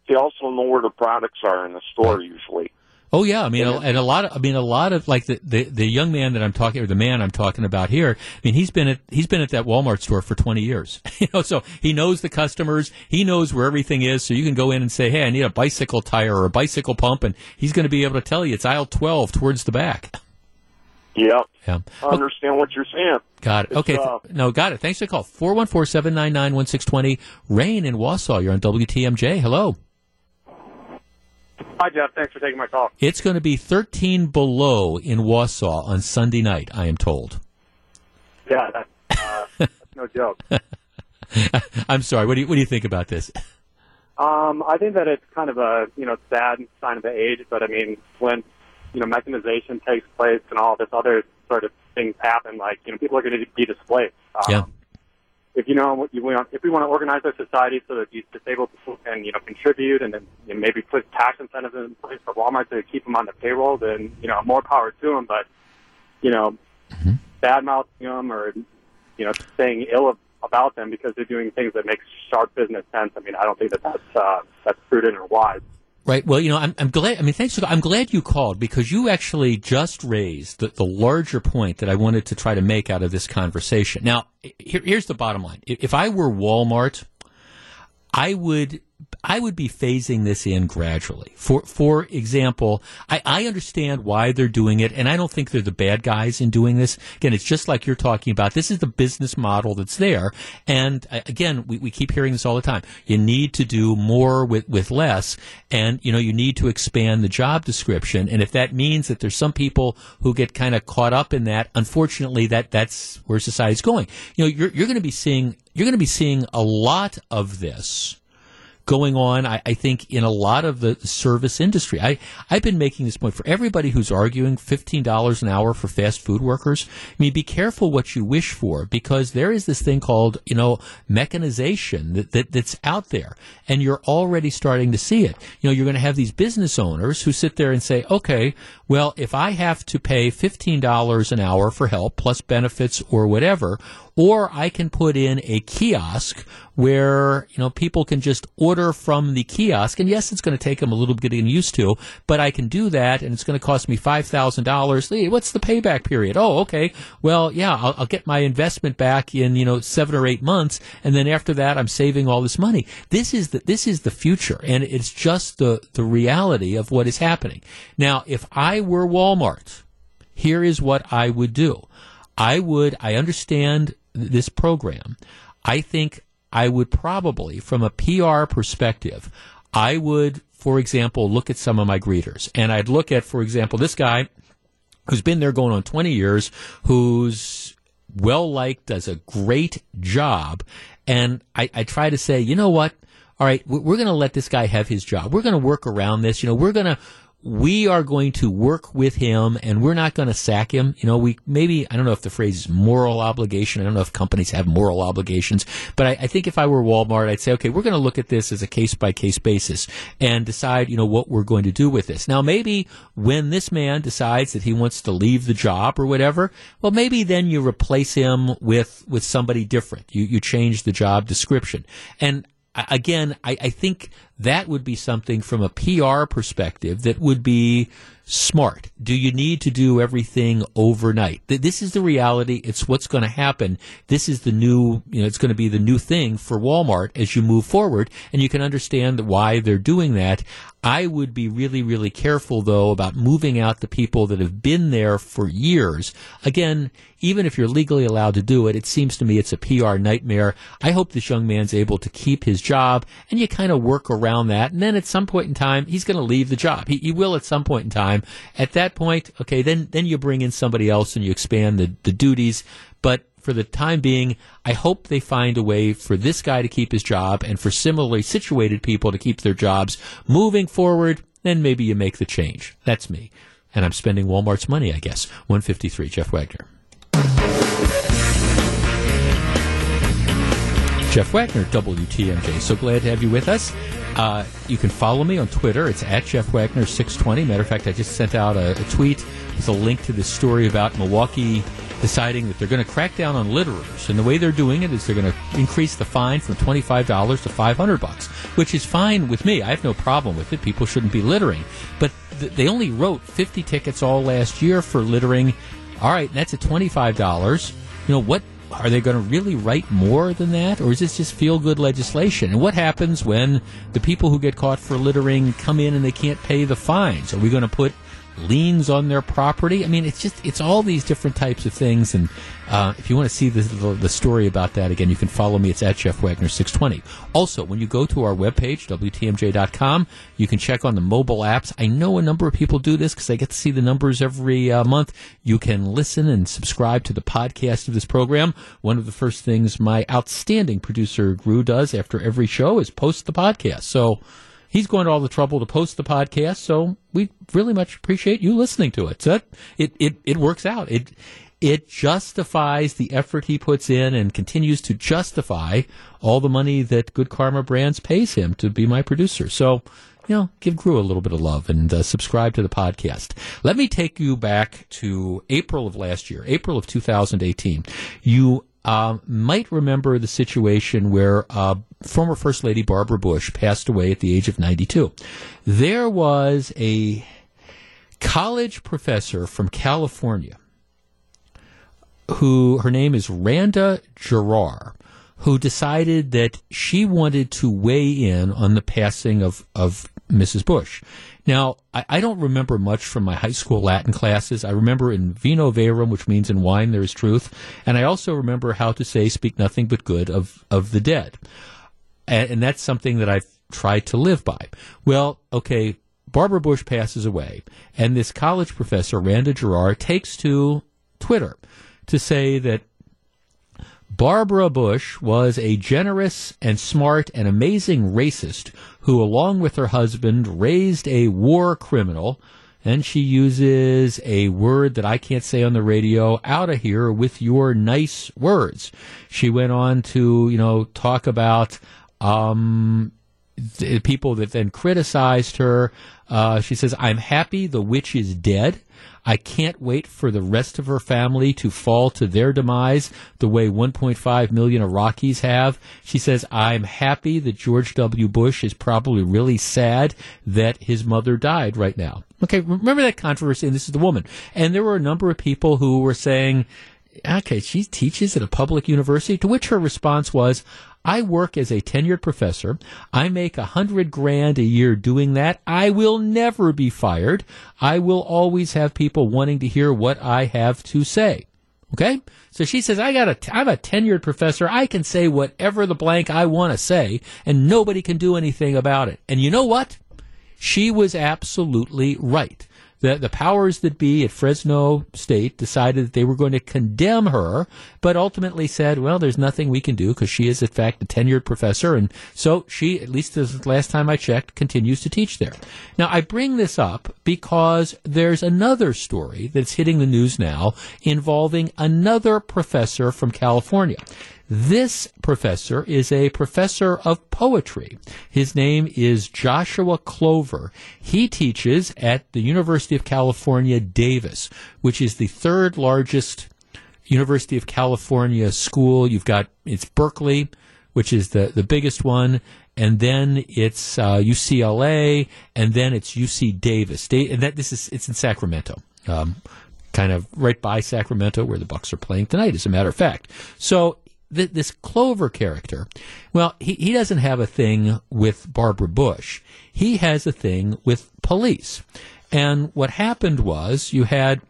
they also know where the products are in the store usually. Oh yeah, I mean, and a lot of, I mean, a lot of like the, the the young man that I'm talking, or the man I'm talking about here. I mean, he's been at he's been at that Walmart store for 20 years. *laughs* you know, so he knows the customers, he knows where everything is. So you can go in and say, "Hey, I need a bicycle tire or a bicycle pump," and he's going to be able to tell you it's aisle 12 towards the back. *laughs* Yeah. Yeah. I understand what you're saying. Got it. It's, Okay. uh, no, got it. Thanks for the call. 414-799-1620. Rain in Wausau. You're on WTMJ. Hello. Hi, Jeff. Thanks for taking my call. It's going to be 13 below in Wausau on Sunday night, I am told. Yeah, that's, uh, that's no joke. *laughs* I'm sorry. What do you what do you think about this? Um, I think that it's kind of a you know sad sign of the age, but I mean when you know mechanization takes place and all this other sort of things happen, like you know people are going to be displaced. Um, Yeah. If you know what you want, if we want to organize our society so that these disabled people can you know contribute and then you know, maybe put tax incentives in place for Walmart to keep them on the payroll, then you know more power to them. But you know, bad mouthing them or you know saying ill of, about them because they're doing things that make sharp business sense. I mean, I don't think that that's uh, that's prudent or wise. Right. Well, you know, I'm, I'm glad. I mean, thanks. I'm glad you called because you actually just raised the, the larger point that I wanted to try to make out of this conversation. Now, here, here's the bottom line: if I were Walmart, I would I would be phasing this in gradually. For for example, I, I understand why they're doing it, and I don't think they're the bad guys in doing this. Again, it's just like you're talking about. This is the business model that's there, and uh, again, we, we keep hearing this all the time. You need to do more with with less, and you know you need to expand the job description. And if that means that there's some people who get kind of caught up in that, unfortunately, that that's where society's going. You know, you're you're going to be seeing you're going to be seeing a lot of this going on, I, I think, in a lot of the service industry. I, I've been making this point for everybody who's arguing $15 an hour for fast food workers. I mean, be careful what you wish for because there is this thing called, you know, mechanization that, that, that's out there and you're already starting to see it. You know, you're going to have these business owners who sit there and say, okay, well, if I have to pay $15 an hour for help plus benefits or whatever, or I can put in a kiosk where you know people can just order from the kiosk, and yes, it's going to take them a little bit getting used to, but I can do that, and it's going to cost me five thousand dollars. What's the payback period? Oh, okay. Well, yeah, I'll, I'll get my investment back in you know seven or eight months, and then after that, I'm saving all this money. This is the this is the future, and it's just the the reality of what is happening. Now, if I were Walmart, here is what I would do. I would, I understand this program. I think I would probably, from a PR perspective, I would, for example, look at some of my greeters. And I'd look at, for example, this guy who's been there going on 20 years, who's well liked, does a great job. And I, I try to say, you know what? All right, we- we're going to let this guy have his job. We're going to work around this. You know, we're going to, we are going to work with him and we're not going to sack him. You know, we maybe, I don't know if the phrase is moral obligation. I don't know if companies have moral obligations, but I, I think if I were Walmart, I'd say, okay, we're going to look at this as a case by case basis and decide, you know, what we're going to do with this. Now, maybe when this man decides that he wants to leave the job or whatever, well, maybe then you replace him with, with somebody different. You, you change the job description. And again, I, I, think that would be something from a PR perspective that would be smart. Do you need to do everything overnight? This is the reality. It's what's going to happen. This is the new, you know, it's going to be the new thing for Walmart as you move forward, and you can understand why they're doing that. I would be really, really careful though about moving out the people that have been there for years. Again, even if you're legally allowed to do it, it seems to me it's a PR nightmare. I hope this young man's able to keep his job and you kind of work around that. And then at some point in time, he's going to leave the job. He, he, will at some point in time. At that point, okay, then, then you bring in somebody else and you expand the, the duties. But for the time being, I hope they find a way for this guy to keep his job and for similarly situated people to keep their jobs. Moving forward, then maybe you make the change. That's me. And I'm spending Walmart's money, I guess. 153, Jeff Wagner. Jeff Wagner, WTMJ. So glad to have you with us. Uh, you can follow me on Twitter. It's at Jeff Wagner 620. Matter of fact, I just sent out a, a tweet with a link to this story about Milwaukee deciding that they're going to crack down on litterers, and the way they're doing it is they're going to increase the fine from twenty five dollars to five hundred bucks, which is fine with me. I have no problem with it. People shouldn't be littering, but th- they only wrote fifty tickets all last year for littering. All right, that's at twenty five dollars. You know what? Are they going to really write more than that, or is this just feel good legislation? And what happens when the people who get caught for littering come in and they can't pay the fines? Are we going to put liens on their property. I mean, it's just it's all these different types of things. And uh, if you want to see the, the, the story about that again, you can follow me. It's at Jeff Wagner six twenty. Also, when you go to our webpage wtmj.com, you can check on the mobile apps. I know a number of people do this because I get to see the numbers every uh, month. You can listen and subscribe to the podcast of this program. One of the first things my outstanding producer Drew does after every show is post the podcast. So he's going to all the trouble to post the podcast, so we really much appreciate you listening to it. So that, it, it, it works out. It, it justifies the effort he puts in and continues to justify all the money that Good Karma Brands pays him to be my producer. So, you know, give Drew a little bit of love and uh, subscribe to the podcast. Let me take you back to April of last year, April of 2018. You uh, might remember the situation where uh, former First Lady Barbara Bush passed away at the age of 92. There was a college professor from California who her name is Randa Jarrar, who decided that she wanted to weigh in on the passing of, of Mrs. Bush. Now, I, I, don't remember much from my high school Latin classes. I remember in vino verum, which means in wine there is truth, and I also remember how to say "speak nothing but good" of of the dead, and, and that's something that I've tried to live by. Well, okay, Barbara Bush passes away, and this college professor Randa Jarrar takes to Twitter to say that Barbara Bush was a generous and smart and amazing racist who, along with her husband, raised a war criminal. And she uses a word that I can't say on the radio out of here with your nice words. She went on to, you know, talk about um, the people that then criticized her. Uh, she says, I'm happy the witch is dead. I can't wait for the rest of her family to fall to their demise the way 1.5 million Iraqis have. She says, I'm happy that George W. Bush is probably really sad that his mother died right now. Okay, remember that controversy, and this is the woman. And there were a number of people who were saying, okay, she teaches at a public university, to which her response was, I work as a tenured professor. I make a hundred grand a year doing that. I will never be fired. I will always have people wanting to hear what I have to say. Okay? So she says, I got a, I'm a tenured professor. I can say whatever the blank I want to say and nobody can do anything about it. And you know what? She was absolutely right. The, the powers that be at Fresno State decided that they were going to condemn her, but ultimately said, well, there's nothing we can do because she is, in fact, a tenured professor. And so she, at least as the last time I checked, continues to teach there. Now, I bring this up because there's another story that's hitting the news now involving another professor from California. This professor is a professor of poetry. His name is Joshua Clover. He teaches at the University of California, Davis, which is the third largest University of California school. You've got, it's Berkeley, which is the, the biggest one, and then it's uh, UCLA, and then it's UC Davis. Da- and that this is it's in Sacramento. Um, kind of right by Sacramento where the Bucks are playing tonight, as a matter of fact. So th- this Clover character, well, he, he doesn't have a thing with Barbara Bush. He has a thing with police. And what happened was you had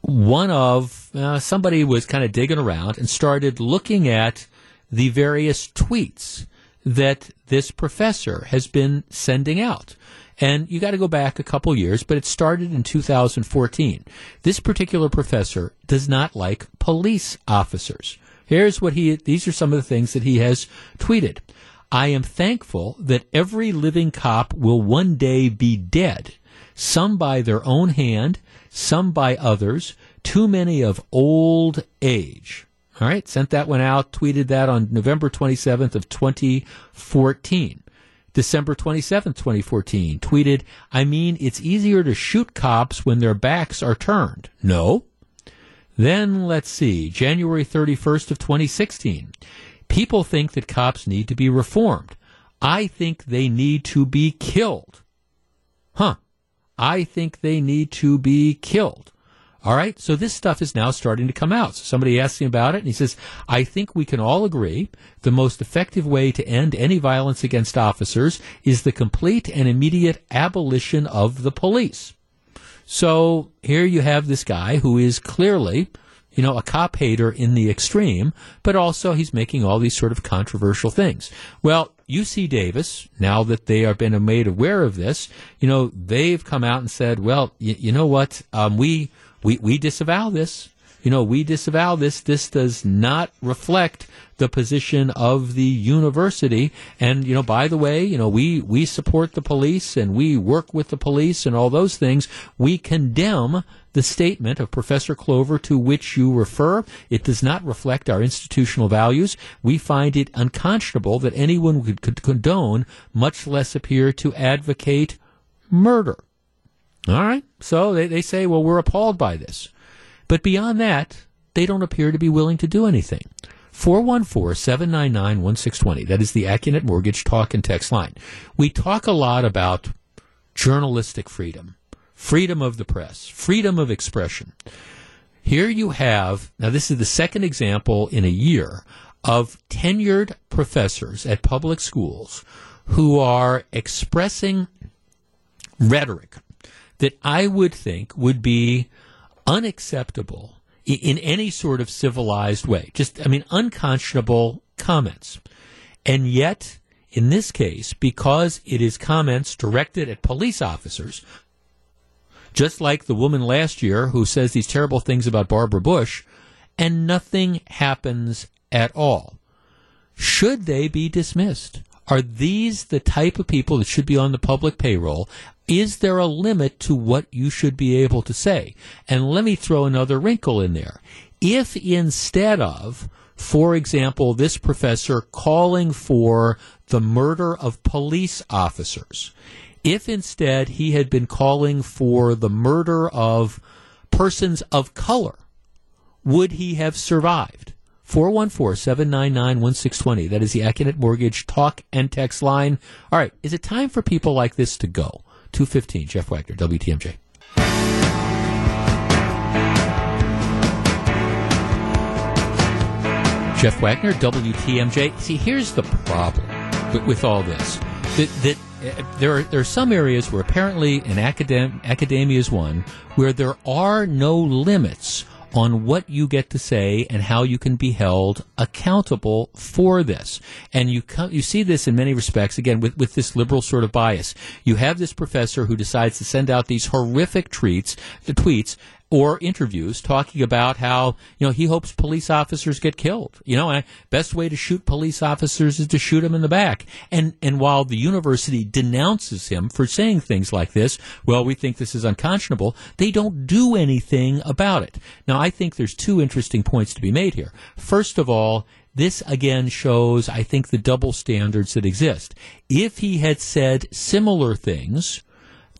one of uh, somebody was kind of digging around and started looking at the various tweets that this professor has been sending out. And you got to go back a couple years, but it started in 2014. This particular professor does not like police officers. Here's what he, these are some of the things that he has tweeted. I am thankful that every living cop will one day be dead, some by their own hand, some by others, too many of old age. All right, sent that one out, tweeted that on November 27th of 2014. December 27th, 2014, tweeted, I mean, it's easier to shoot cops when their backs are turned. No. Then let's see, January 31st of 2016. People think that cops need to be reformed. I think they need to be killed. Huh. I think they need to be killed. All right. So this stuff is now starting to come out. So somebody asked him about it and he says, I think we can all agree the most effective way to end any violence against officers is the complete and immediate abolition of the police. So here you have this guy who is clearly, you know, a cop hater in the extreme, but also he's making all these sort of controversial things. Well, UC Davis, now that they have been made aware of this, you know, they've come out and said, well, y- you know what, um, we, we, we disavow this. You know, we disavow this. This does not reflect the position of the university. And, you know, by the way, you know, we, we support the police and we work with the police and all those things. We condemn the statement of Professor Clover to which you refer. It does not reflect our institutional values. We find it unconscionable that anyone could, condone, much less appear to advocate murder. All right. So they, they say, well, we're appalled by this. But beyond that, they don't appear to be willing to do anything. 414-799-1620. That is the Accunet Mortgage talk and text line. We talk a lot about journalistic freedom, freedom of the press, freedom of expression. Here you have, now this is the second example in a year of tenured professors at public schools who are expressing rhetoric that I would think would be unacceptable in any sort of civilized way. Just, I mean, unconscionable comments. And yet, in this case, because it is comments directed at police officers, just like the woman last year who says these terrible things about Barbara Bush, and nothing happens at all. Should they be dismissed? Are these the type of people that should be on the public payroll? Is there a limit to what you should be able to say? And let me throw another wrinkle in there. If instead of, for example, this professor calling for the murder of police officers, if instead he had been calling for the murder of persons of color, would he have survived? 414-799-1620. That is the Accunet Mortgage talk and text line. All right. Is it time for people like this to go? 215, Jeff Wagner, WTMJ. Jeff Wagner, WTMJ. See, here's the problem with, with all this. That, that uh, there are there are some areas where apparently in academ- academia is one where there are no limits on what you get to say and how you can be held accountable for this. And you you see this in many respects again with with this liberal sort of bias. You have this professor who decides to send out these horrific uh, tweets, the tweets or interviews talking about how you know he hopes police officers get killed. You know, and best way to shoot police officers is to shoot them in the back. And and while the university denounces him for saying things like this, well, we think this is unconscionable. They don't do anything about it. Now, I think there's two interesting points to be made here. First of all. This again shows, I think, the double standards that exist. If he had said similar things,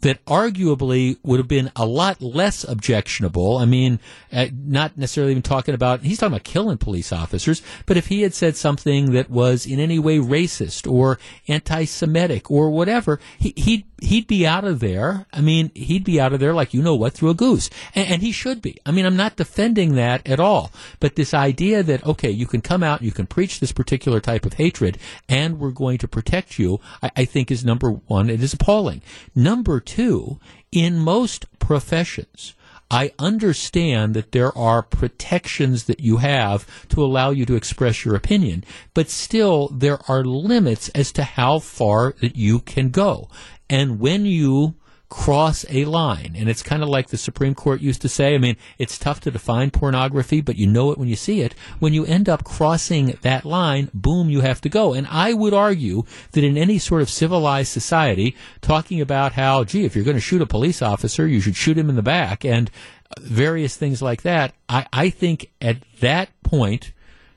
that arguably would have been a lot less objectionable. I mean, uh, not necessarily even talking about, he's talking about killing police officers, but if he had said something that was in any way racist or anti Semitic or whatever, he, he'd, he'd be out of there. I mean, he'd be out of there like you know what through a goose. And, and he should be. I mean, I'm not defending that at all. But this idea that, okay, you can come out, you can preach this particular type of hatred, and we're going to protect you, I, I think is number one. It is appalling. Number two, in most professions, I understand that there are protections that you have to allow you to express your opinion, but still there are limits as to how far that you can go. And when you cross a line, and it's kind of like the Supreme Court used to say, I mean, it's tough to define pornography, but you know it when you see it. When you end up crossing that line, boom, you have to go. And I would argue that in any sort of civilized society, talking about how, gee, if you're going to shoot a police officer, you should shoot him in the back, and various things like that, I, I think at that point,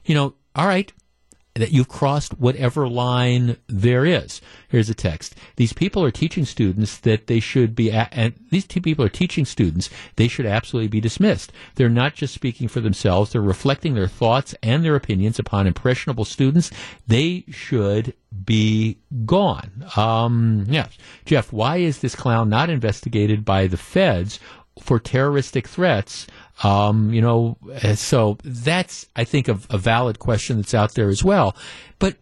you know, all right, that you've crossed whatever line there is. Here's a text. These people are teaching students that they should be, a- and these two people are teaching students they should absolutely be dismissed. They're not just speaking for themselves, they're reflecting their thoughts and their opinions upon impressionable students. They should be gone. Um, yes. Jeff, why is this clown not investigated by the feds for terroristic threats? Um, you know, uh, so that's, I think, a, a valid question that's out there as well. But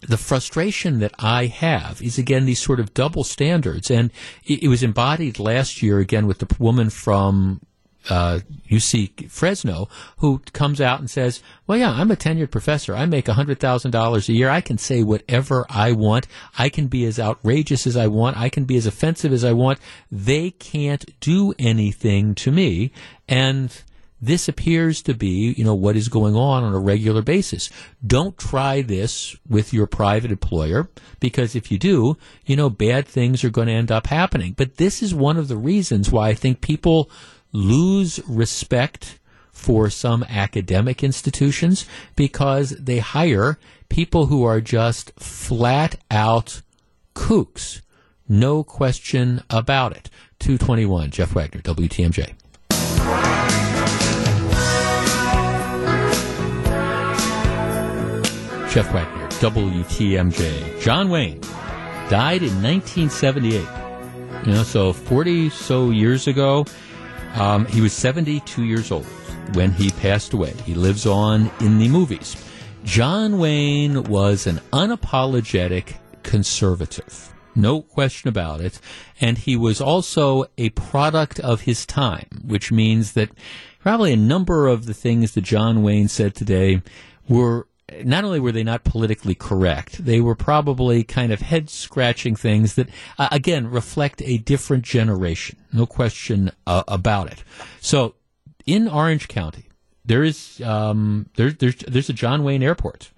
the frustration that I have is again these sort of double standards, and it, it was embodied last year again with the woman from uh, UC Fresno who comes out and says, "Well, yeah, I'm a tenured professor. I make hundred thousand dollars a year. I can say whatever I want. I can be as outrageous as I want. I can be as offensive as I want. They can't do anything to me." And this appears to be, you know, what is going on on a regular basis. Don't try this with your private employer because if you do, you know, bad things are going to end up happening. But this is one of the reasons why I think people lose respect for some academic institutions because they hire people who are just flat out kooks. No question about it. 221, Jeff Wagner, WTMJ. Jeff Wagner, WTMJ. John Wayne died in 1978. You know, so 40 so years ago, um, he was 72 years old when he passed away. He lives on in the movies. John Wayne was an unapologetic conservative. No question about it. And he was also a product of his time, which means that probably a number of the things that John Wayne said today were not only were they not politically correct, they were probably kind of head scratching things that, uh, again, reflect a different generation. No question uh, about it. So, in Orange County, there is um, there, there's there's a John Wayne Airport,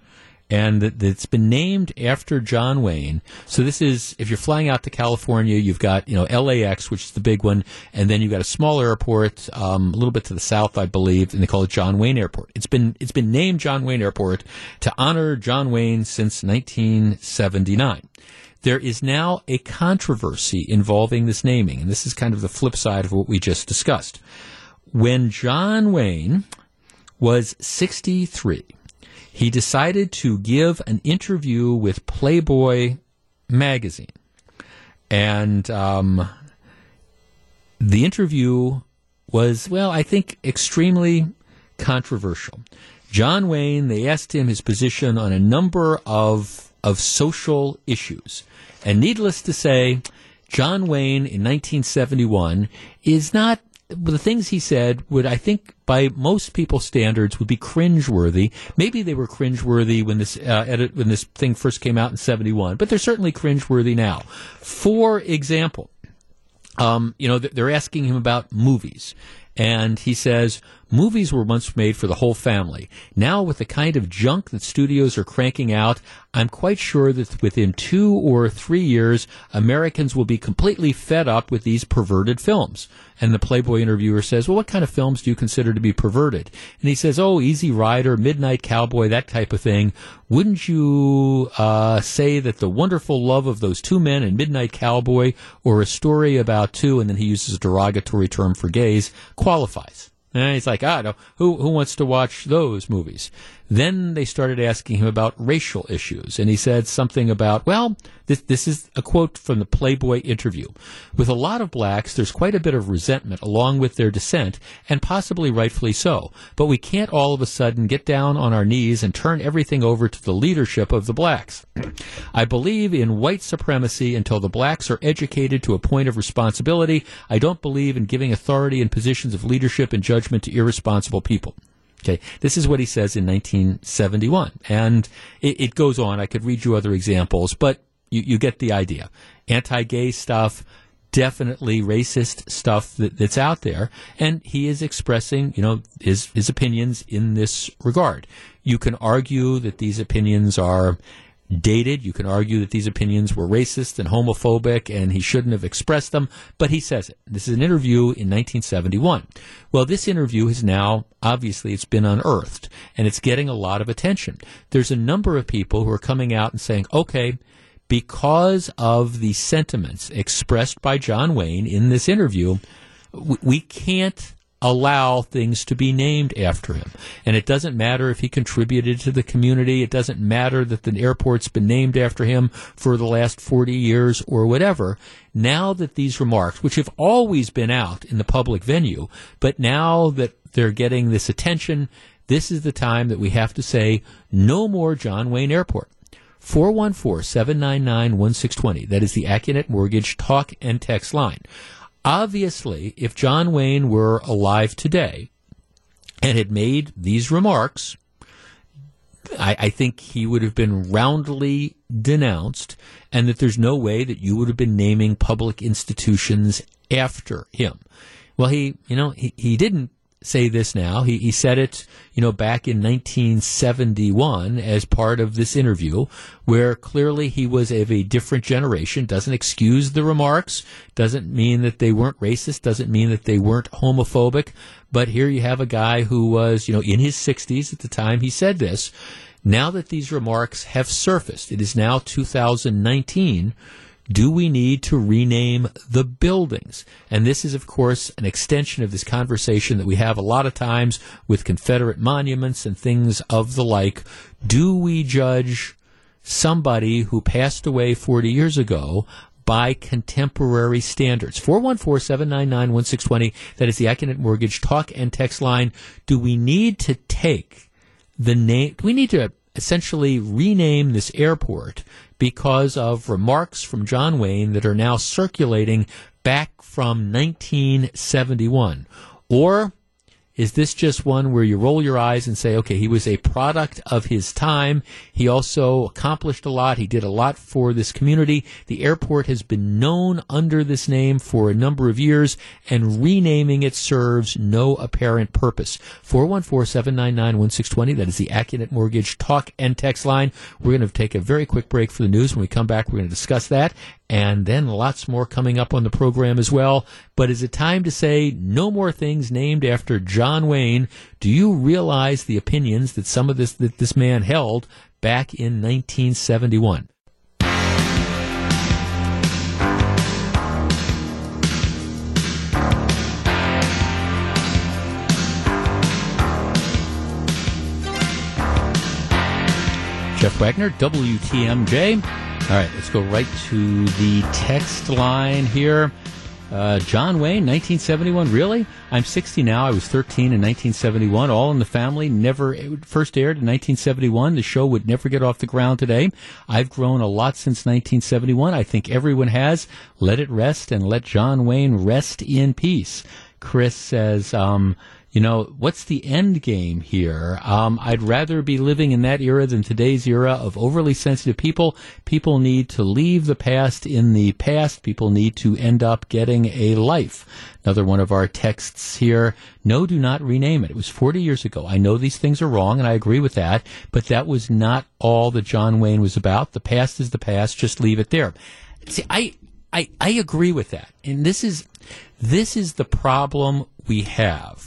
and that- that's been named after John Wayne. So this is if you're flying out to California, you've got you know LAX, which is the big one, and then you've got a small airport um, a little bit to the south, I believe, and they call it John Wayne Airport. It's been it's been named John Wayne Airport to honor John Wayne since 1979 there is now a controversy involving this naming, and this is kind of the flip side of what we just discussed. When John Wayne was 63, he decided to give an interview with Playboy magazine. And um, the interview was, well, I think extremely controversial. John Wayne, they asked him his position on a number of, of social issues. And needless to say, John Wayne in 1971 is not the things he said would, I think, by most people's standards, would be cringeworthy. Maybe they were cringeworthy when this uh, edit, when this thing first came out in '71, but they're certainly cringeworthy now. For example, um, you know, they're asking him about movies. And he says, movies were once made for the whole family. Now, with the kind of junk that studios are cranking out, I'm quite sure that within two or three years, Americans will be completely fed up with these perverted films. And the Playboy interviewer says, well, what kind of films do you consider to be perverted? And he says, oh, Easy Rider, Midnight Cowboy, that type of thing. Wouldn't you uh, say that the wonderful love of those two men in Midnight Cowboy or a story about two, and then he uses a derogatory term for gays, qualifies? And he's like, ah, no, who, who wants to watch those movies? Then they started asking him about racial issues, and he said something about, well, this, this is a quote from the Playboy interview. With a lot of blacks, there's quite a bit of resentment along with their dissent, and possibly rightfully so. But we can't all of a sudden get down on our knees and turn everything over to the leadership of the blacks. *clears throat* I believe in white supremacy until the blacks are educated to a point of responsibility. I don't believe in giving authority and positions of leadership and judgment to irresponsible people. Okay, this is what he says in 1971, and it, it goes on. I could read you other examples, but you, you get the idea. Anti-gay stuff, definitely racist stuff that, that's out there, and he is expressing, you know, his his opinions in this regard. You can argue that these opinions are dated. You can argue that these opinions were racist and homophobic and he shouldn't have expressed them, but he says it. This is an interview in 1971. Well, this interview has now, obviously, it's been unearthed and it's getting a lot of attention. There's a number of people who are coming out and saying, okay, because of the sentiments expressed by John Wayne in this interview, we can't allow things to be named after him. And it doesn't matter if he contributed to the community. It doesn't matter that the airport's been named after him for the last 40 years or whatever. Now that these remarks, which have always been out in the public venue, but now that they're getting this attention, this is the time that we have to say no more John Wayne Airport. 414-799-1620. That is the Accunet Mortgage talk and text line. Obviously, if John Wayne were alive today and had made these remarks, I, I, think he would have been roundly denounced, and that there's no way that you would have been naming public institutions after him. Well, he, you know, he, he didn't say this now. He, he said it, you know, back in 1971 as part of this interview, where clearly he was of a different generation. Doesn't excuse the remarks. Doesn't mean that they weren't racist. Doesn't mean that they weren't homophobic. But here you have a guy who was, you know, in his 60s at the time he said this. Now that these remarks have surfaced, it is now 2019 do we need to rename the buildings? And this is, of course, an extension of this conversation that we have a lot of times with Confederate monuments and things of the like. Do we judge somebody who passed away 40 years ago by contemporary standards. 414-799-1620. That is the Accunet Mortgage talk and text line. Do we need to take the name, do we need to essentially rename this airport because of remarks from John Wayne that are now circulating back from 1971? Or is this just one where you roll your eyes and say, okay, he was a product of his time. He also accomplished a lot. He did a lot for this community. The airport has been known under this name for a number of years, and renaming it serves no apparent purpose. 414-799-1620. That is the Accunet Mortgage talk and text line. We're going to take a very quick break for the news. When we come back, we're going to discuss that and then lots more coming up on the program as well. But is it time to say no more things named after John Wayne? Do you realize the opinions that some of this that this man held back in 1971? Jeff Wagner, WTMJ. All right, let's go right to the text line here. Uh, John Wayne, 1971. Really? I'm 60 now. I was 13 in 1971. All in the Family never first aired in 1971. The show would never get off the ground today. I've grown a lot since 1971. I think everyone has. Let it rest and let John Wayne rest in peace. Chris says, um, you know, what's the end game here? Um, I'd rather be living in that era than today's era of overly sensitive people. People need to leave the past in the past. People need to end up getting a life. Another one of our texts here. No, do not rename it. It was 40 years ago. I know these things are wrong and I agree with that, but that was not all that John Wayne was about. The past is the past. Just leave it there. See, I, I, I agree with that. And this is, this is the problem we have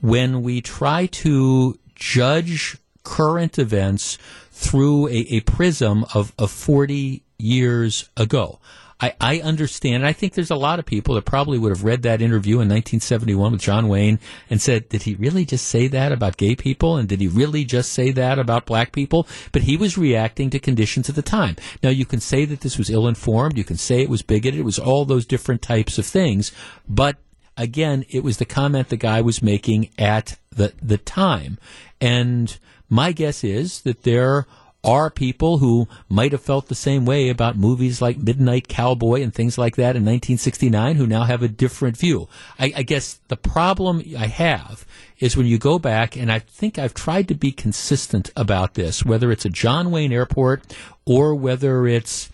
when we try to judge current events through a, a prism of, of 40 years ago. I, I understand. I think there's a lot of people that probably would have read that interview in 1971 with John Wayne and said, did he really just say that about gay people? And did he really just say that about black people? But he was reacting to conditions at the time. Now, you can say that this was ill informed. You can say it was bigoted. It was all those different types of things. But again, it was the comment the guy was making at the, the time. And my guess is that there are people who might have felt the same way about movies like Midnight Cowboy and things like that in 1969 who now have a different view. I, I, guess the problem I have is when you go back, and I think I've tried to be consistent about this, whether it's a John Wayne Airport or whether it's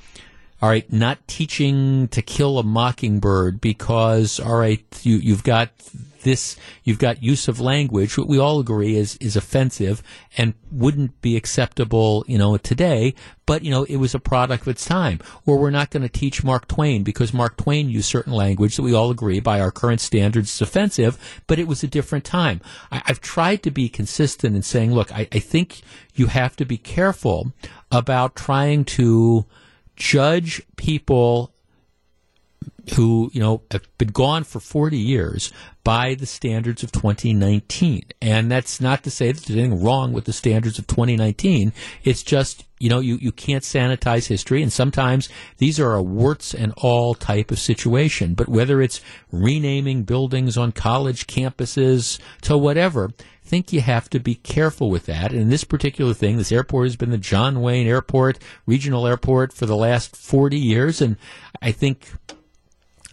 all right, not teaching to kill a mockingbird because, all right, you, you've got this, you've got use of language, what we all agree is, is offensive and wouldn't be acceptable, you know, today, but, you know, it was a product of its time. Or we're not going to teach Mark Twain because Mark Twain used certain language that we all agree by our current standards is offensive, but it was a different time. I, have tried to be consistent in saying, look, I, I think you have to be careful about trying to, judge people who, you know, have been gone for 40 years by the standards of 2019. And that's not to say that there's anything wrong with the standards of 2019. It's just, you know, you, you can't sanitize history. And sometimes these are a warts and all type of situation. But whether it's renaming buildings on college campuses to whatever, think you have to be careful with that. And in this particular thing, this airport has been the John Wayne Airport, regional airport for the last 40 years. And I think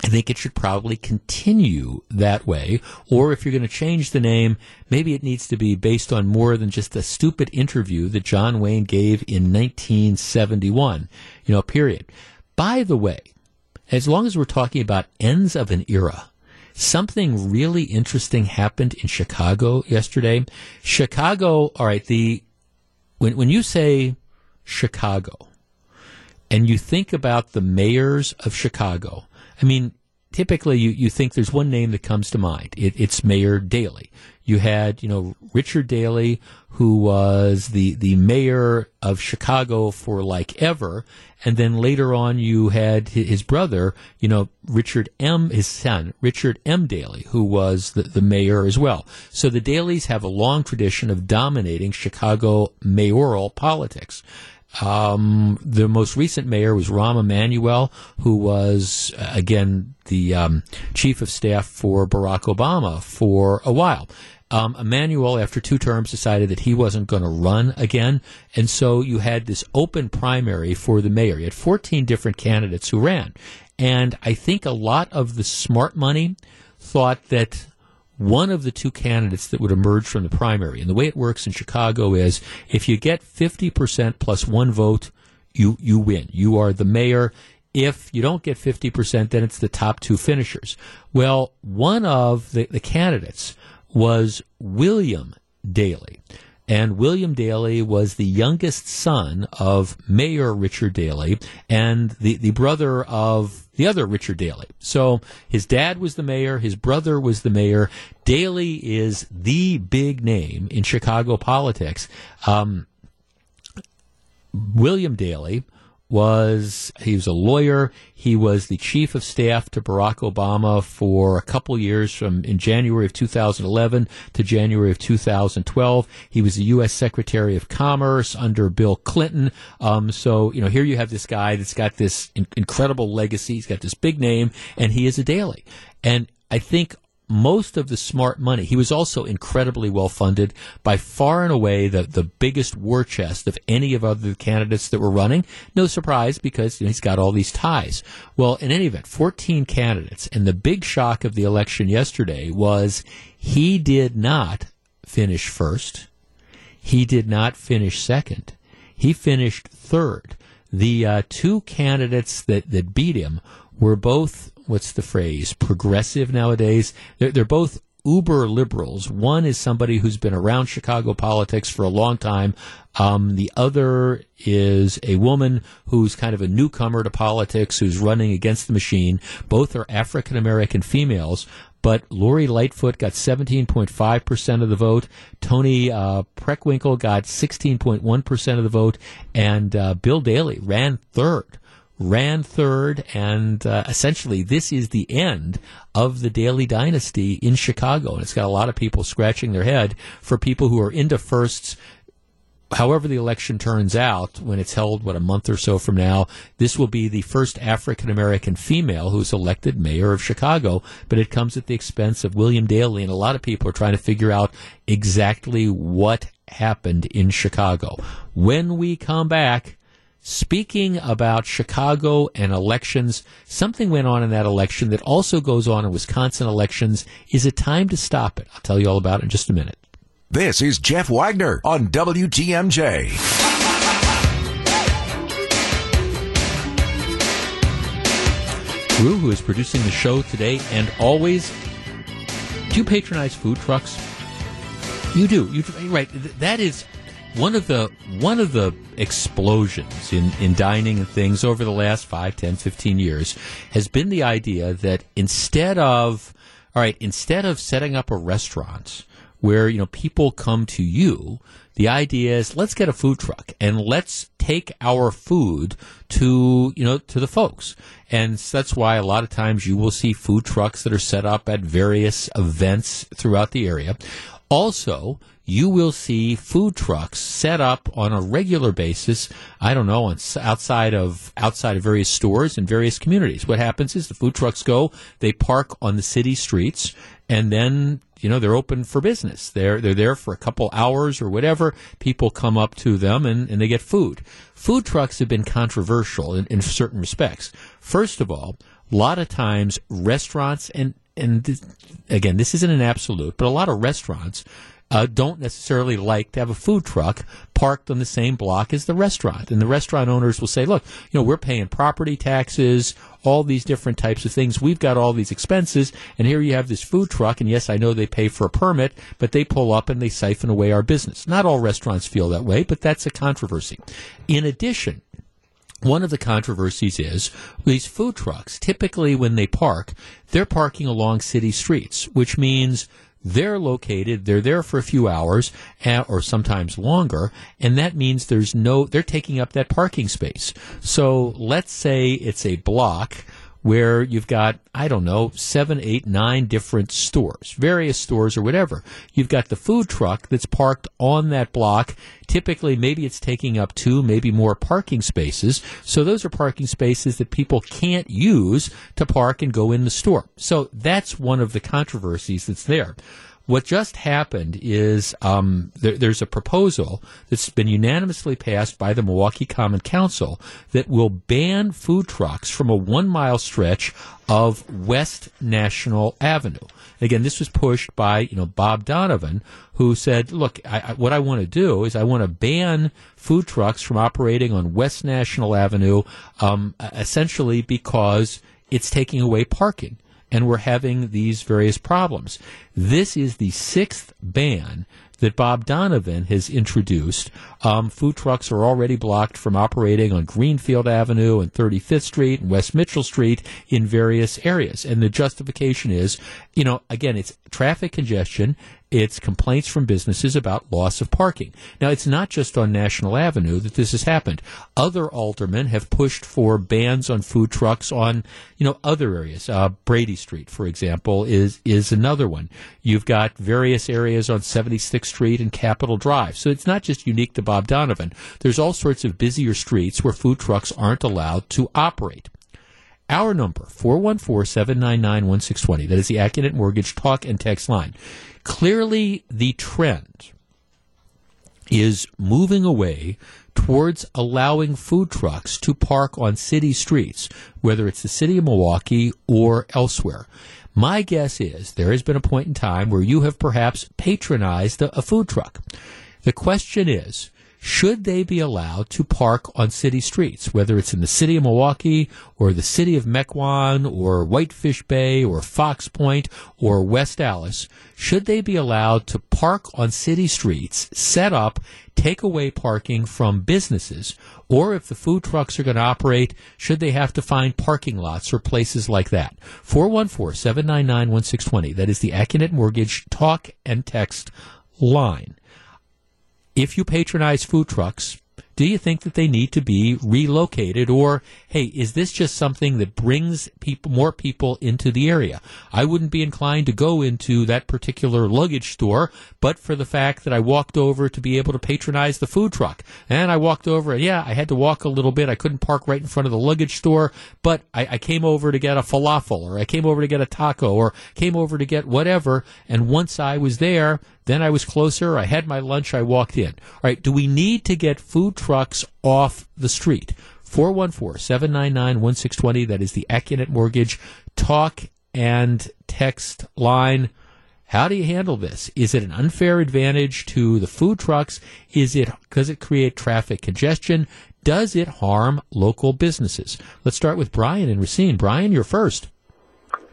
I think it should probably continue that way. Or if you're going to change the name, maybe it needs to be based on more than just a stupid interview that John Wayne gave in 1971. You know, period. By the way, as long as we're talking about ends of an era, something really interesting happened in Chicago yesterday. Chicago, all right, the when when you say Chicago and you think about the mayors of Chicago, I mean, typically you, you think there's one name that comes to mind. It, it's Mayor Daley. You had, you know, Richard Daley, who was the, the mayor of Chicago for like ever. And then later on, you had his brother, you know, Richard M., his son, Richard M. Daley, who was the, the mayor as well. So the Daleys have a long tradition of dominating Chicago mayoral politics. Um, the most recent mayor was Rahm Emanuel, who was, uh, again, the um, chief of staff for Barack Obama for a while. Um, Emanuel, after two terms, decided that he wasn't going to run again. And so you had this open primary for the mayor. You had 14 different candidates who ran. And I think a lot of the smart money thought that one of the two candidates that would emerge from the primary, and the way it works in Chicago is if you get 50% plus one vote, you, you win. You are the mayor. If you don't get 50%, then it's the top two finishers. Well, one of the, the candidates was William Daley. And William Daley was the youngest son of Mayor Richard Daley and the, the brother of the other Richard Daley. So his dad was the mayor, his brother was the mayor. Daley is the big name in Chicago politics. Um, William Daley was he was a lawyer. He was the chief of staff to Barack Obama for a couple years from in January of 2011 to January of 2012. He was the U.S. Secretary of Commerce under Bill Clinton. Um, so you know here you have this guy that's got this in- incredible legacy. He's got this big name, and he is a Daley. And I think most of the smart money. He was also incredibly well funded, by far and away the, the biggest war chest of any of other candidates that were running. No surprise because you know, he's got all these ties. Well, in any event, 14 candidates, and the big shock of the election yesterday was he did not finish first. He did not finish second. He finished third. The uh, two candidates that, that beat him were both what's the phrase progressive nowadays. They're, they're both uber liberals. One is somebody who's been around Chicago politics for a long time. Um, the other is a woman who's kind of a newcomer to politics, who's running against the machine. Both are African American females. But Lori Lightfoot got 17.5% of the vote. Tony uh, Preckwinkle got 16.1% of the vote. And uh, Bill Daley ran third ran third, and uh, essentially this is the end of the Daley dynasty in Chicago. And it's got a lot of people scratching their head for people who are into firsts. However, the election turns out, when it's held, what, a month or so from now, this will be the first African American female who's elected mayor of Chicago, but it comes at the expense of William Daley, and a lot of people are trying to figure out exactly what happened in Chicago. When we come back, Speaking about Chicago and elections, something went on in that election that also goes on in Wisconsin elections. Is it time to stop it? I'll tell you all about it in just a minute. This is Jeff Wagner on WTMJ. Drew, who is producing the show today and always, do you patronize food trucks? You do. You right. That is one of the one of the explosions in, in dining and things over the last 5, 10, 15 years has been the idea that instead of all right, instead of setting up a restaurant where you know people come to you, the idea is let's get a food truck and let's take our food to you know to the folks. And that's why a lot of times you will see food trucks that are set up at various events throughout the area. Also, you will see food trucks set up on a regular basis. I don't know, outside of outside of various stores in various communities. What happens is the food trucks go, they park on the city streets, and then you know they're open for business. They're they're there for a couple hours or whatever. People come up to them and, and they get food. Food trucks have been controversial in, in certain respects. First of all, a lot of times restaurants and and th- again, this isn't an absolute, but a lot of restaurants uh, don't necessarily like to have a food truck parked on the same block as the restaurant. And the restaurant owners will say, look, you know, we're paying property taxes, all these different types of things. We've got all these expenses, and here you have this food truck, and yes, I know they pay for a permit, but they pull up and they siphon away our business. Not all restaurants feel that way, but that's a controversy. In addition, one of the controversies is these food trucks, typically when they park, they're parking along city streets, which means they're located, they're there for a few hours eh, or sometimes longer, and that means there's no, they're taking up that parking space. So let's say it's a block where you've got, I don't know, seven, eight, nine different stores, various stores or whatever. You've got the food truck that's parked on that block. Typically, maybe it's taking up two, maybe more parking spaces. So those are parking spaces that people can't use to park and go in the store. So that's one of the controversies that's there. What just happened is um, there, there's a proposal that's been unanimously passed by the Milwaukee Common Council that will ban food trucks from a one mile stretch of West National Avenue. Again, this was pushed by you know Bob Donovan, who said, "Look, I, I, what I want to do is I want to ban food trucks from operating on West National Avenue, um, essentially because it's taking away parking." And we're having these various problems. This is the sixth ban that Bob Donovan has introduced. Um, food trucks are already blocked from operating on Greenfield Avenue and 35th Street and West Mitchell Street in various areas. And the justification is, you know, again, it's traffic congestion it's complaints from businesses about loss of parking. Now, it's not just on National Avenue that this has happened. Other aldermen have pushed for bans on food trucks on, you know, other areas. Uh, Brady Street, for example, is is another one. You've got various areas on 76th Street and Capitol Drive. So it's not just unique to Bob Donovan. There's all sorts of busier streets where food trucks aren't allowed to operate. Our number, 414-799-1620. That is the Accunet Mortgage talk and text line. Clearly, the trend is moving away towards allowing food trucks to park on city streets, whether it's the city of Milwaukee or elsewhere. My guess is there has been a point in time where you have perhaps patronized a food truck. The question is, should they be allowed to park on city streets, whether it's in the city of Milwaukee or the city of Mequon or Whitefish Bay or Fox Point or West Allis? Should they be allowed to park on city streets, set up take away parking from businesses? Or if the food trucks are going to operate, should they have to find parking lots or places like that? 414-799-1620. That is the Accunet Mortgage talk and text line if you patronize food trucks, do you think that they need to be relocated? Or hey is this just something that brings people more people into the area? I wouldn't be inclined to go into that particular luggage store but for the fact that i walked over to be able to patronize the food truck. And i walked over and yeah i had to walk a little bit. I couldn't park right in front of the luggage store but I, I came over to get a falafel or i came over to get a taco or came over to get whatever. And once i was there then I was closer. I had my lunch. I walked in. All right. Do we need to get food trucks off the street? 414-799-1620. That is the Accunet Mortgage talk and text line. How do you handle this? Is it an unfair advantage to the food trucks? Is it because it create traffic congestion? Does it harm local businesses? Let's start with Brian and Racine. Brian, you're first.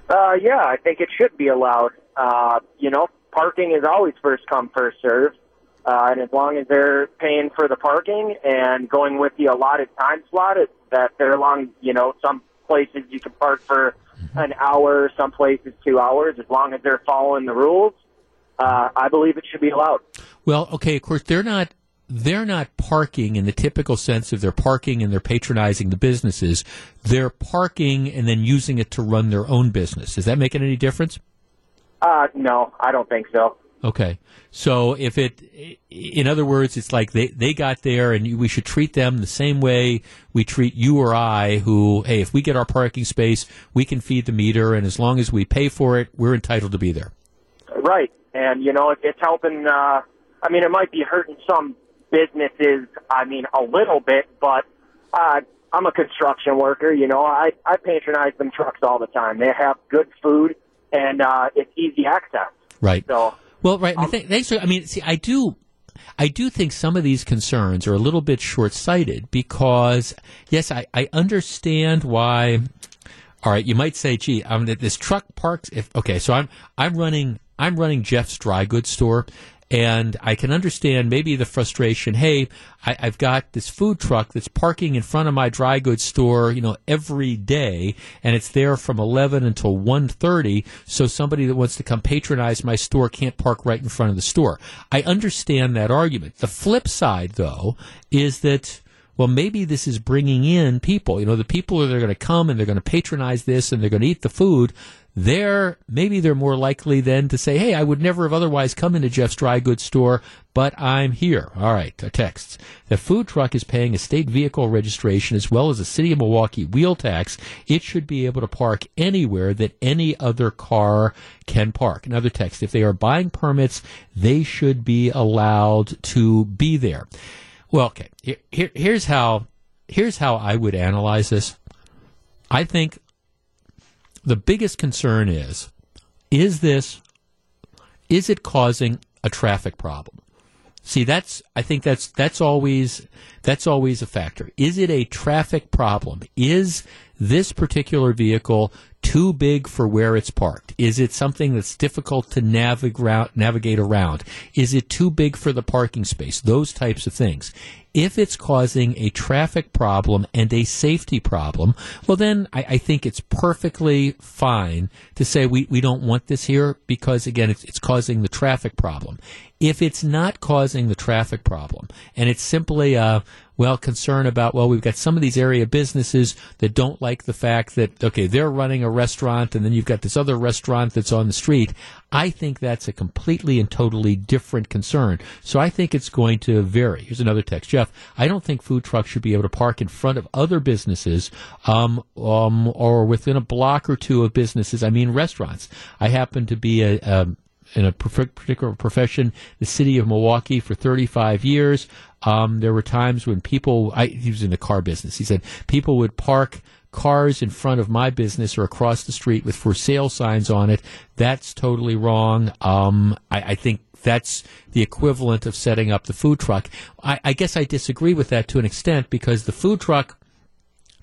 Uh, yeah, I think it should be allowed. Uh, you know, parking is always first come, first serve. Uh, and as long as they're paying for the parking and going with the allotted time slot, it, that they're along, you know, some places you can park for an hour, some places two hours, as long as they're following the rules, uh, I believe it should be allowed. Well, okay, of course they're not they're not parking in the typical sense of they're parking and they're patronizing the businesses. They're parking and then using it to run their own business. Does that make any difference? Uh, no, I don't think so. Okay. So if it, in other words, it's like they, they got there and we should treat them the same way we treat you or I who, hey, if we get our parking space, we can feed the meter and as long as we pay for it, we're entitled to be there. Right. And, you know, it's helping, uh, I mean, it might be hurting some businesses, I mean, a little bit, but, uh, I'm a construction worker, you know, I, I patronize them trucks all the time. They have good food and uh, it's easy access. Right. So well, right. Um, th- thanks. For, I mean, see, I do. I do think some of these concerns are a little bit short sighted because, yes, I, I understand why. All right, you might say, "Gee, mean, this truck parks." If okay, so I'm I'm running I'm running Jeff's dry goods store, and I can understand maybe the frustration. Hey, I, have got this food truck that's parking in front of my dry goods store, you know, every day, and it's there from 11 until 1.30, so somebody that wants to come patronize my store can't park right in front of the store. I understand that argument. The flip side, though, is that well, maybe this is bringing in people. You know, the people that are going to come and they're going to patronize this and they're going to eat the food they're maybe they're more likely then to say, "Hey, I would never have otherwise come into Jeff's dry goods store, but I'm here." All right, texts. The food truck is paying a state vehicle registration as well as a city of Milwaukee wheel tax. It should be able to park anywhere that any other car can park. Another text: If they are buying permits, they should be allowed to be there. Well, okay. Here, here, here's how here's how I would analyze this. I think the biggest concern is is this is it causing a traffic problem? See, that's I think that's that's always that's always a factor. Is it a traffic problem? Is this particular vehicle too big for where it's parked? Is it something that's difficult to navigate around? Is it too big for the parking space? Those types of things. If it's causing a traffic problem and a safety problem, well, then I, I think it's perfectly fine to say we, we don't want this here because, again, it's, it's causing the traffic problem. If it's not causing the traffic problem and it's simply a, well, concern about, well, we've got some of these area businesses that don't like the fact that, okay, they're running a restaurant and then you've got this other restaurant that's on the street. I think that's a completely and totally different concern. So I think it's going to vary. Here's another text. Jeff, I don't think food trucks should be able to park in front of other businesses, um, um, or within a block or two of businesses. I mean, restaurants. I happen to be a, a in a particular profession, the city of Milwaukee for 35 years. Um, there were times when people, I, he was in the car business. He said people would park cars in front of my business or across the street with for sale signs on it. That's totally wrong. Um, I, I think that's the equivalent of setting up the food truck. I, I guess I disagree with that to an extent because the food truck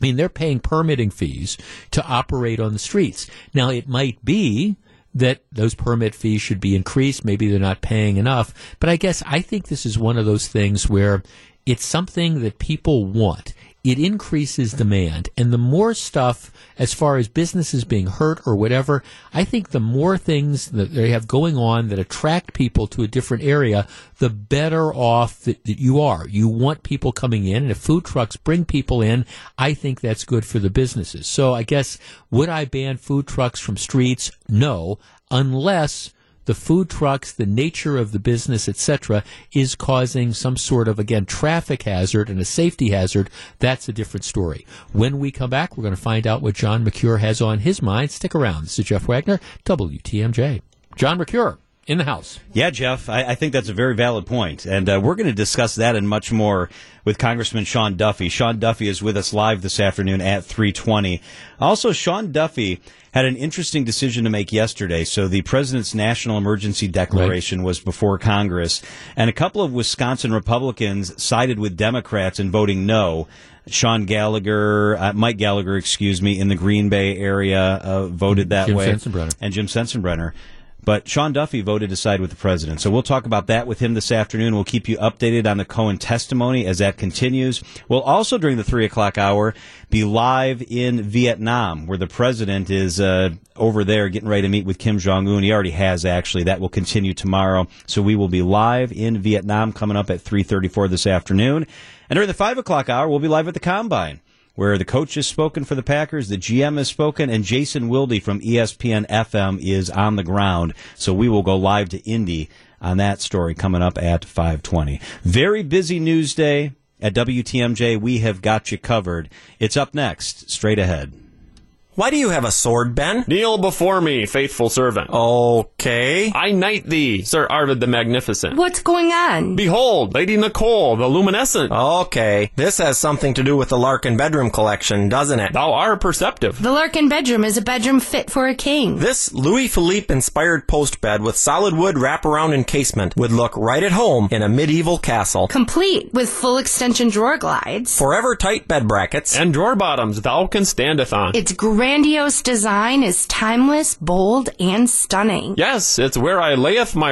I mean, they're paying permitting fees to operate on the streets. Now, it might be that those permit fees should be increased. Maybe they're not paying enough. But I guess I think this is one of those things where it's something that people want. It increases demand. And the more stuff, as far as businesses being hurt or whatever, I think the more things that they have going on that attract people to a different area, the better off that, that you are. You want people coming in. And if food trucks bring people in, I think that's good for the businesses. So I guess, would I ban food trucks from streets? No, unless the food trucks, the nature of the business, etc., is causing some sort of, again, traffic hazard and a safety hazard, that's a different story. When we come back, we're going to find out what John Mercure has on his mind. Stick around. This is Jeff Wagner, WTMJ. John Mercure in the house. Yeah, Jeff, I, I, think that's a very valid point, and uh, we're going to discuss that and much more with Congressman Sean Duffy. Sean Duffy is with us live this afternoon at 3:20. Also, Sean Duffy had an interesting decision to make yesterday. So the president's national emergency declaration right. was before Congress, and a couple of Wisconsin Republicans sided with Democrats in voting no. Sean Gallagher, uh, Mike Gallagher, excuse me, in the Green Bay area uh, voted that Jim way, Sensenbrenner. and Jim Sensenbrenner. But Sean Duffy voted to side with the president. So we'll talk about that with him this afternoon. We'll keep you updated on the Cohen testimony as that continues. We'll also, during the three o'clock hour, be live in Vietnam, where the president is uh, over there getting ready to meet with Kim Jong Un. He already has, actually. That will continue tomorrow. So we will be live in Vietnam coming up at 3.34 this afternoon. And during the five o'clock hour, we'll be live at the Combine where the coach has spoken for the Packers, the GM has spoken, and Jason Wilde from ESPN FM is on the ground. So we will go live to Indy on that story coming up at 520. Very busy news day at WTMJ. We have got you covered. It's up next, straight ahead. Why do you have a sword, Ben? Kneel before me, faithful servant. Okay. I knight thee, Sir Arvid the Magnificent. What's going on? Behold, Lady Nicole, the luminescent. Okay. This has something to do with the Larkin bedroom collection, doesn't it? Thou art perceptive. The Larkin bedroom is a bedroom fit for a king. This Louis Philippe inspired post bed with solid wood wraparound encasement would look right at home in a medieval castle. Complete with full extension drawer glides. Forever tight bed brackets. And drawer bottoms thou can standeth on. Its grandiose design is timeless, bold, and stunning. Yes, it's where I layeth my